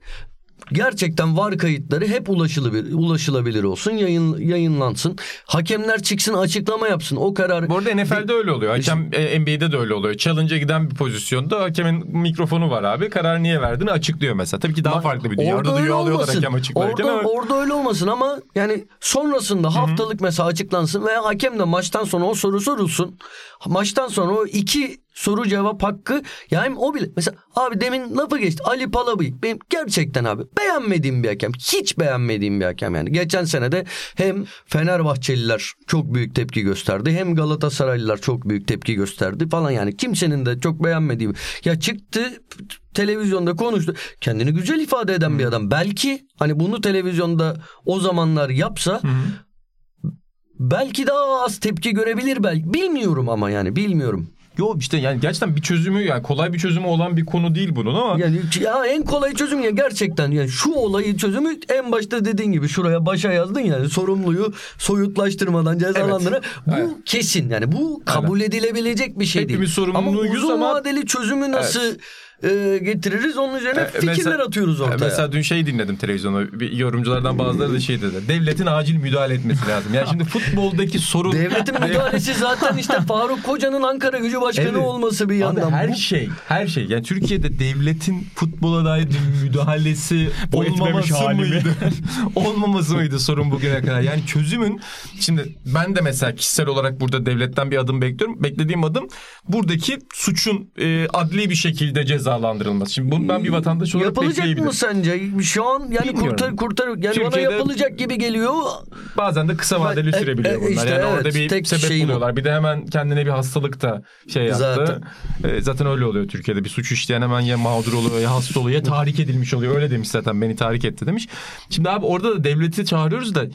gerçekten var kayıtları hep ulaşılabilir, ulaşılabilir olsun, yayın, yayınlansın. Hakemler çıksın açıklama yapsın. O karar Bu arada NFL'de öyle oluyor. Hakem e, NBA'de de öyle oluyor. Challenge'a giden bir pozisyonda hakemin mikrofonu var abi. Karar niye verdiğini açıklıyor mesela. Tabii ki daha farklı bir dünya. Orada öyle duyuyor alıyorlar hakem açıklarken orada, ama... orada öyle olmasın ama yani sonrasında haftalık mesela açıklansın veya hakem de maçtan sonra o soru sorulsun. Maçtan sonra o iki soru cevap hakkı yani o bile mesela abi demin lafı geçti Ali Palabıyık benim gerçekten abi beğenmediğim bir hakem hiç beğenmediğim bir hakem yani geçen sene de hem Fenerbahçeliler çok büyük tepki gösterdi hem Galatasaraylılar çok büyük tepki gösterdi falan yani kimsenin de çok beğenmediği ya çıktı televizyonda konuştu. Kendini güzel ifade eden bir adam. Belki hani bunu televizyonda o zamanlar yapsa belki daha az tepki görebilir belki. Bilmiyorum ama yani bilmiyorum. Yok işte yani gerçekten bir çözümü yani kolay bir çözümü olan bir konu değil bunun ama Yani ya en kolay çözüm ya gerçekten yani şu olayı çözümü en başta dediğin gibi şuraya başa yazdın yani sorumluyu soyutlaştırmadan cezalandıra bu Evet. kesin yani bu kabul edilebilecek bir şey Hepimiz değil. sorumluyuz ama uzun ama- vadeli çözümü nasıl e, getiririz onun üzerine E, fikirler mesela- atıyoruz ortaya. Mesela dün şey dinledim televizyonda. Bir yorumculardan bazıları da şey dedi. Devletin acil müdahale etmesi lazım. Yani şimdi futboldaki sorun... Devletin müdahalesi zaten işte Faruk Koca'nın Ankara Gücü Başkanı Evet. olması bir Abi yandan. her Bu- şey, her şey. Yani Türkiye'de devletin futbola dair müdahalesi olmaması mıydı? olmaması mıydı sorun bugüne kadar? Yani çözümün şimdi ben de mesela kişisel olarak burada devletten bir adım bekliyorum. Beklediğim adım buradaki suçun e, adli bir şekilde cezalandırılması. Şimdi bunu ben bir vatandaş olarak Yapılacak mı sence? Şu an yani Bilmiyorum. kurtar kurtar yani bana Türkiye'de- yapılacak gibi geliyor. Bazen de kısa vadeli Ben- sürebiliyor e, bunlar. işte yani evet, orada bir sebep şeyim o. buluyorlar. Bir de hemen kendine bir hastalık da şey yaptı. Zaten. Zaten. zaten öyle oluyor Türkiye'de. Bir suç işleyen hemen ya mağdur oluyor ya hasta oluyor ya tahrik edilmiş oluyor. Öyle demiş zaten beni tahrik etti demiş. Şimdi abi orada da devleti çağırıyoruz da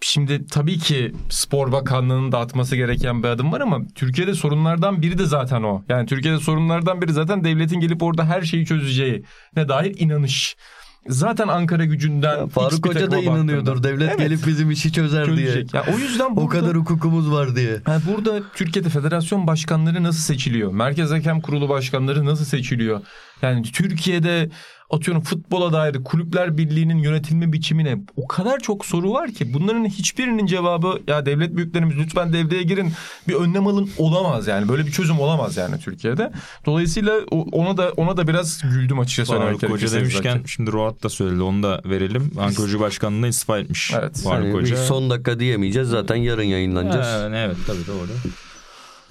Şimdi tabii ki Spor Bakanlığı'nın da atması gereken bir adım var ama Türkiye'de sorunlardan biri de zaten o. Yani Türkiye'de sorunlardan biri zaten devletin gelip orada her şeyi çözeceği ne dair inanış. Zaten Ankara gücünden X Faruk Hoca da inanıyordur. baktığında- Devlet Evet. gelip bizim işi çözer diye. çözecek. Ya o yüzden burada, O kadar hukukumuz var diye. Yani burada Türkiye'de federasyon başkanları nasıl seçiliyor? Merkez Hakem Kurulu başkanları nasıl seçiliyor? Yani Türkiye'de atıyorum futbola dair kulüpler birliğinin yönetilme biçimine o kadar çok soru var ki bunların hiçbirinin cevabı ya devlet büyüklerimiz lütfen devreye girin bir önlem alın olamaz yani böyle bir çözüm olamaz yani Türkiye'de. Dolayısıyla ona da ona da biraz güldüm açıkçası. Faruk Hoca demişken zaten. şimdi Roat da söyledi onu da verelim. Ankara Gücü Başkanlığı'na istifa etmiş. Evet. Faruk Hoca. son dakika diyemeyeceğiz zaten yarın yayınlanacağız. Ha, evet tabii doğru.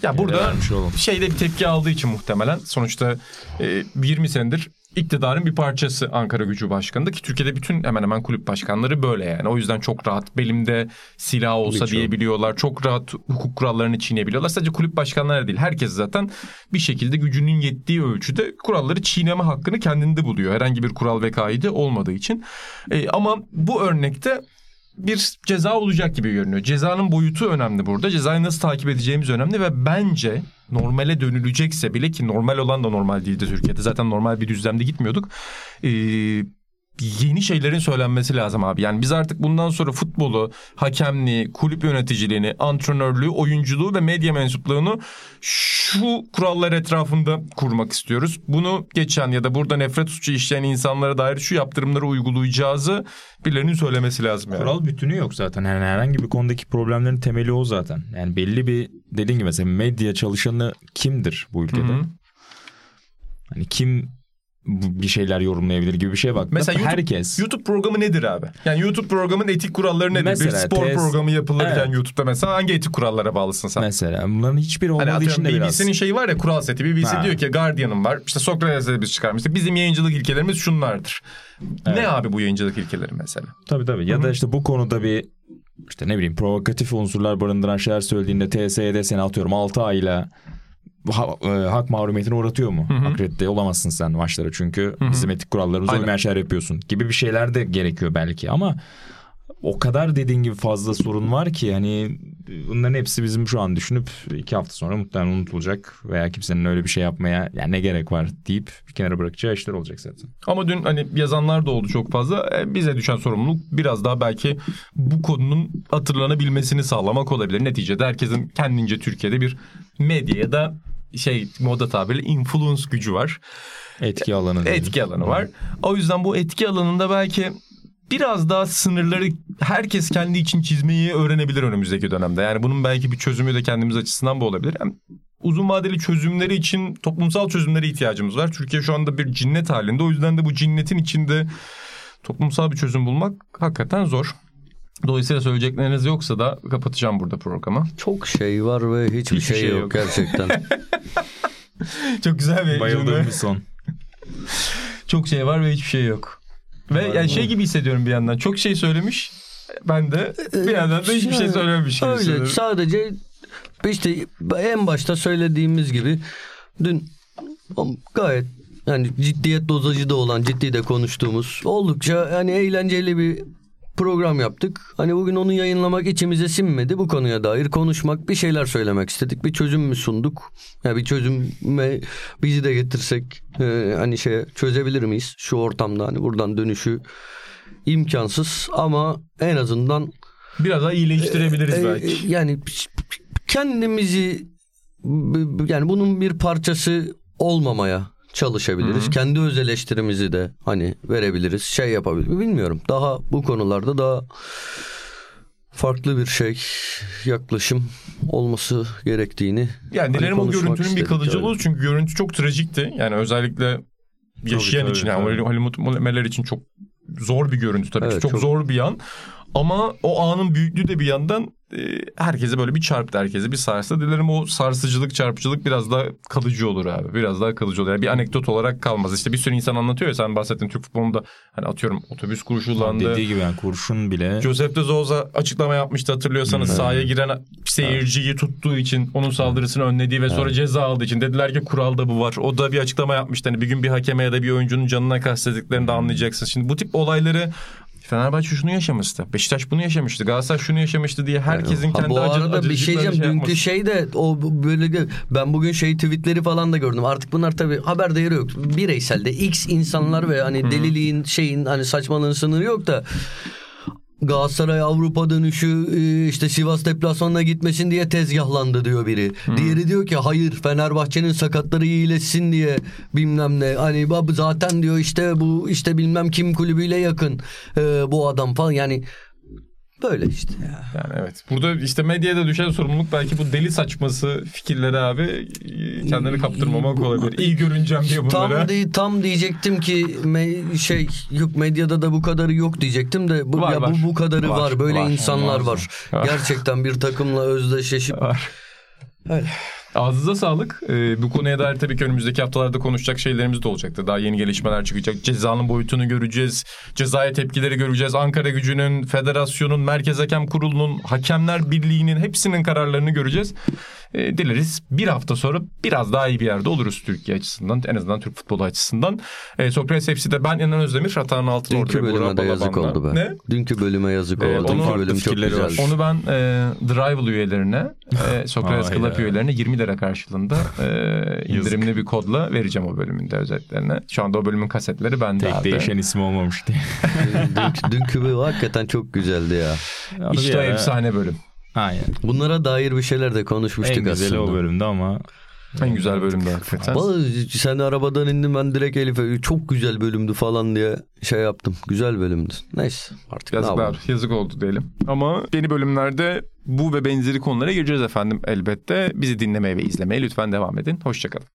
ya burada şeyde bir tepki aldığı için muhtemelen sonuçta e, 20 senedir iktidarın bir parçası Ankara Gücü Başkanı'nda ki Türkiye'de bütün hemen hemen kulüp başkanları böyle yani. O yüzden çok rahat belimde silah olsa Birçok. diyebiliyorlar. Çok rahat hukuk kurallarını çiğneyebiliyorlar. Sadece kulüp başkanları değil. Herkes zaten bir şekilde gücünün yettiği ölçüde kuralları çiğneme hakkını kendinde buluyor. Herhangi bir kural ve kaide olmadığı için. E, ama bu örnekte bir ceza olacak gibi görünüyor. Cezanın boyutu önemli burada. Cezayı nasıl takip edeceğimiz önemli ve bence normale dönülecekse bile ki normal olan da normal değildi Türkiye'de. Zaten normal bir düzlemde gitmiyorduk. Ee, yeni şeylerin söylenmesi lazım abi. Yani biz artık bundan sonra futbolu, hakemliği, kulüp yöneticiliğini, antrenörlüğü, oyunculuğu ve medya mensupluğunu şu kurallar etrafında kurmak istiyoruz. Bunu geçen ya da burada nefret suçu işleyen insanlara dair şu yaptırımları uygulayacağızı birilerinin söylemesi lazım yani. Kural bütünü yok zaten. Yani herhangi bir konudaki problemlerin temeli o zaten. Yani belli bir dediğin gibi mesela medya çalışanı kimdir bu ülkede? Hı hı. Hani kim bir şeyler yorumlayabilir gibi bir şeye bak. Mesela YouTube, herkes. YouTube programı nedir abi? Yani YouTube programın etik kuralları nedir? Mesela bir spor TS programı yapılırken Evet. YouTube'da mesela hangi etik kurallara bağlısın sen? Mesela bunların hiçbiri Hani olmadığı için atıyorum de biraz. BBC'nin şeyi var ya kural seti. BBC Ha. diyor ki Guardian'ım var. İşte Sokrates'e biz çıkarmıştık. Bizim yayıncılık ilkelerimiz şunlardır. Ne abi bu yayıncılık ilkeleri mesela? Tabii tabii. Ya da işte bu konuda bir işte ne bileyim provokatif unsurlar barındıran şeyler söylediğinde TSE'de seni atıyorum 6 ayla ha- e, hak mahrumiyetine uğratıyor mu? Akredite olamazsın sen maçlara çünkü bizim etik kurallarımıza uymayan şeyler yapıyorsun gibi bir şeyler de gerekiyor belki ama o kadar dediğin gibi fazla sorun var ki hani bunların hepsi bizim şu an düşünüp iki hafta sonra muhtemelen unutulacak veya kimsenin öyle bir şey yapmaya yani ne gerek var deyip bir kenara bırakacağı işler olacak zaten. Ama dün hani yazanlar da oldu çok fazla. E, bize düşen sorumluluk biraz daha belki bu konunun hatırlanabilmesini sağlamak olabilir. Neticede herkesin kendince Türkiye'de bir medya ya da şey moda tabiriyle influence gücü var. Etki alanı. etki alanı var. O yüzden bu etki alanında belki biraz daha sınırları herkes kendi için çizmeyi öğrenebilir önümüzdeki dönemde. Yani bunun belki bir çözümü de kendimiz açısından bu olabilir. Hem uzun vadeli çözümleri için toplumsal çözümlere ihtiyacımız var. Türkiye şu anda bir cinnet halinde. O yüzden de bu cinnetin içinde toplumsal bir çözüm bulmak hakikaten zor. Dolayısıyla söyleyecekleriniz yoksa da kapatacağım burada programı. Çok şey var ve hiçbir, Hiçbir şey, şey yok, yok. gerçekten. Çok güzel bir Bayıldığım bir son. Çok şey var ve hiçbir şey yok. Ve yani şey gibi hissediyorum bir yandan. Çok şey söylemiş. Ben de bir yandan da hiçbir şey söylememiş gibi Öyle hissediyorum. sadece işte en başta söylediğimiz gibi dün gayet yani ciddiyet dozajı da olan ciddi de konuştuğumuz oldukça hani eğlenceli bir program yaptık. Hani bugün onu yayınlamak içimize sinmedi. Bu konuya dair konuşmak, bir şeyler söylemek istedik. Bir çözüm mü sunduk? Ya bir çözüme bizi de getirsek e, hani şey çözebilir miyiz şu ortamda? Hani buradan dönüşü imkansız ama en azından Biraz daha iyileştirebiliriz e, belki. yani kendimizi yani bunun bir parçası olmamaya çalışabiliriz. Kendi öz eleştirimizi de hani verebiliriz. Şey yapabiliriz. Bilmiyorum. Daha bu konularda daha farklı bir şey yaklaşım olması gerektiğini Yani hani dilerim o konuşmak görüntünün bir evet. olur çünkü görüntü çok trajikti. Yani özellikle yaşayan tabii, için yani tabii. Hollywood Meller için çok zor bir görüntü tabii ki. Evet, Çok, çok- zor bir an. Ama o anın büyüklüğü de bir yandan e, herkese böyle bir çarptı herkese bir sarstı. Dilerim o sarsıcılık çarpıcılık biraz daha kalıcı olur abi. Biraz daha kalıcı olur. Yani bir anekdot olarak kalmaz. İşte bir sürü insan anlatıyor ya sen bahsettin Türk futbolunda hani atıyorum otobüs kurşunlandı. Dediği gibi yani kurşun bile Josep de Souza açıklama yapmıştı hatırlıyorsanız sahaya giren seyirciyi tuttuğu için onun saldırısını önlediği ve sonra ceza aldığı için dediler ki kuralda bu var. O da bir açıklama yapmıştı. Hani bir gün bir hakeme ya da bir oyuncunun canına kastettiklerini de anlayacaksın. Şimdi bu tip olayları Fenerbahçe şunu yaşamıştı. Beşiktaş bunu yaşamıştı. Galatasaray şunu yaşamıştı diye herkesin Ha, kendi bu acı, arada bir şey diyeceğim. Dünkü yapmasın. şey de o böyle de- ben bugün şey tweetleri falan da gördüm. Artık bunlar tabii haber değeri yok. Bireyselde X insanlar ve hani deliliğin şeyin hani saçmalığın sınırı yok da Galatasaray Avrupa dönüşü e, işte Sivas deplasmanına gitmesin diye tezgahlandı diyor biri. Diğeri diyor ki hayır Fenerbahçe'nin sakatları iyileşsin diye bilmem ne. Hani zaten diyor işte bu işte bilmem kim kulübüyle yakın e, bu adam falan yani böyle işte ya. Yani evet. Burada işte medyaya düşen sorumluluk belki bu deli saçması fikirleri abi e, kendini kaptırmamak olabilir. İyi görüneceğim diye bunlara. Tam di- tam diyecektim ki me- şey yok medyada da bu kadarı yok diyecektim de bu Var, ya var. bu bu kadarı var, Var, böyle var. insanlar var. Var. Gerçekten bir takımla özdeşleşip Var. Öyle. Ağzınıza sağlık. Ee, bu konuya dair tabii ki önümüzdeki haftalarda konuşacak şeylerimiz de olacaktır. Daha yeni gelişmeler çıkacak. Cezanın boyutunu göreceğiz. Cezaya tepkileri göreceğiz. Ankara gücünün, federasyonun, Merkez Hakem Kurulu'nun, Hakemler Birliği'nin hepsinin kararlarını göreceğiz. Ee, dileriz bir hafta sonra biraz daha iyi bir yerde oluruz Türkiye açısından. En azından Türk futbolu açısından. Ee, Sokrates FC'de ben İnan Özdemir. Hatanın altın dünkü bölüme de yazık oldu be. Ne? Dünkü bölüme yazık Ee, oldu. Dünkü bölüm çok güzeldi. Onu ben e, Drive üyelerine, e, Sokrates. Club üyelerine 20 lira karşılığında e, indirimli bir kodla vereceğim o bölümün de özetlerine. Şu anda o bölümün kasetleri bende tek abi. değişen ismi olmamış diye. dünkü, dünkü bölüm hakikaten çok güzeldi ya. İşte o efsane bölüm. Aynen. Bunlara dair bir şeyler de konuşmuştuk En güzeli aslında. o bölümde ama En güzel bölümdü hakikaten. Vallahi sen arabadan indin ben direkt Elif'e çok güzel bölümdü falan diye şey yaptım. Güzel bölümdü. Neyse artık ne. Yazıklar, yazık oldu diyelim. Ama yeni bölümlerde bu ve benzeri konulara gireceğiz efendim elbette. Bizi dinlemeye ve izlemeye lütfen devam edin. Hoşçakalın.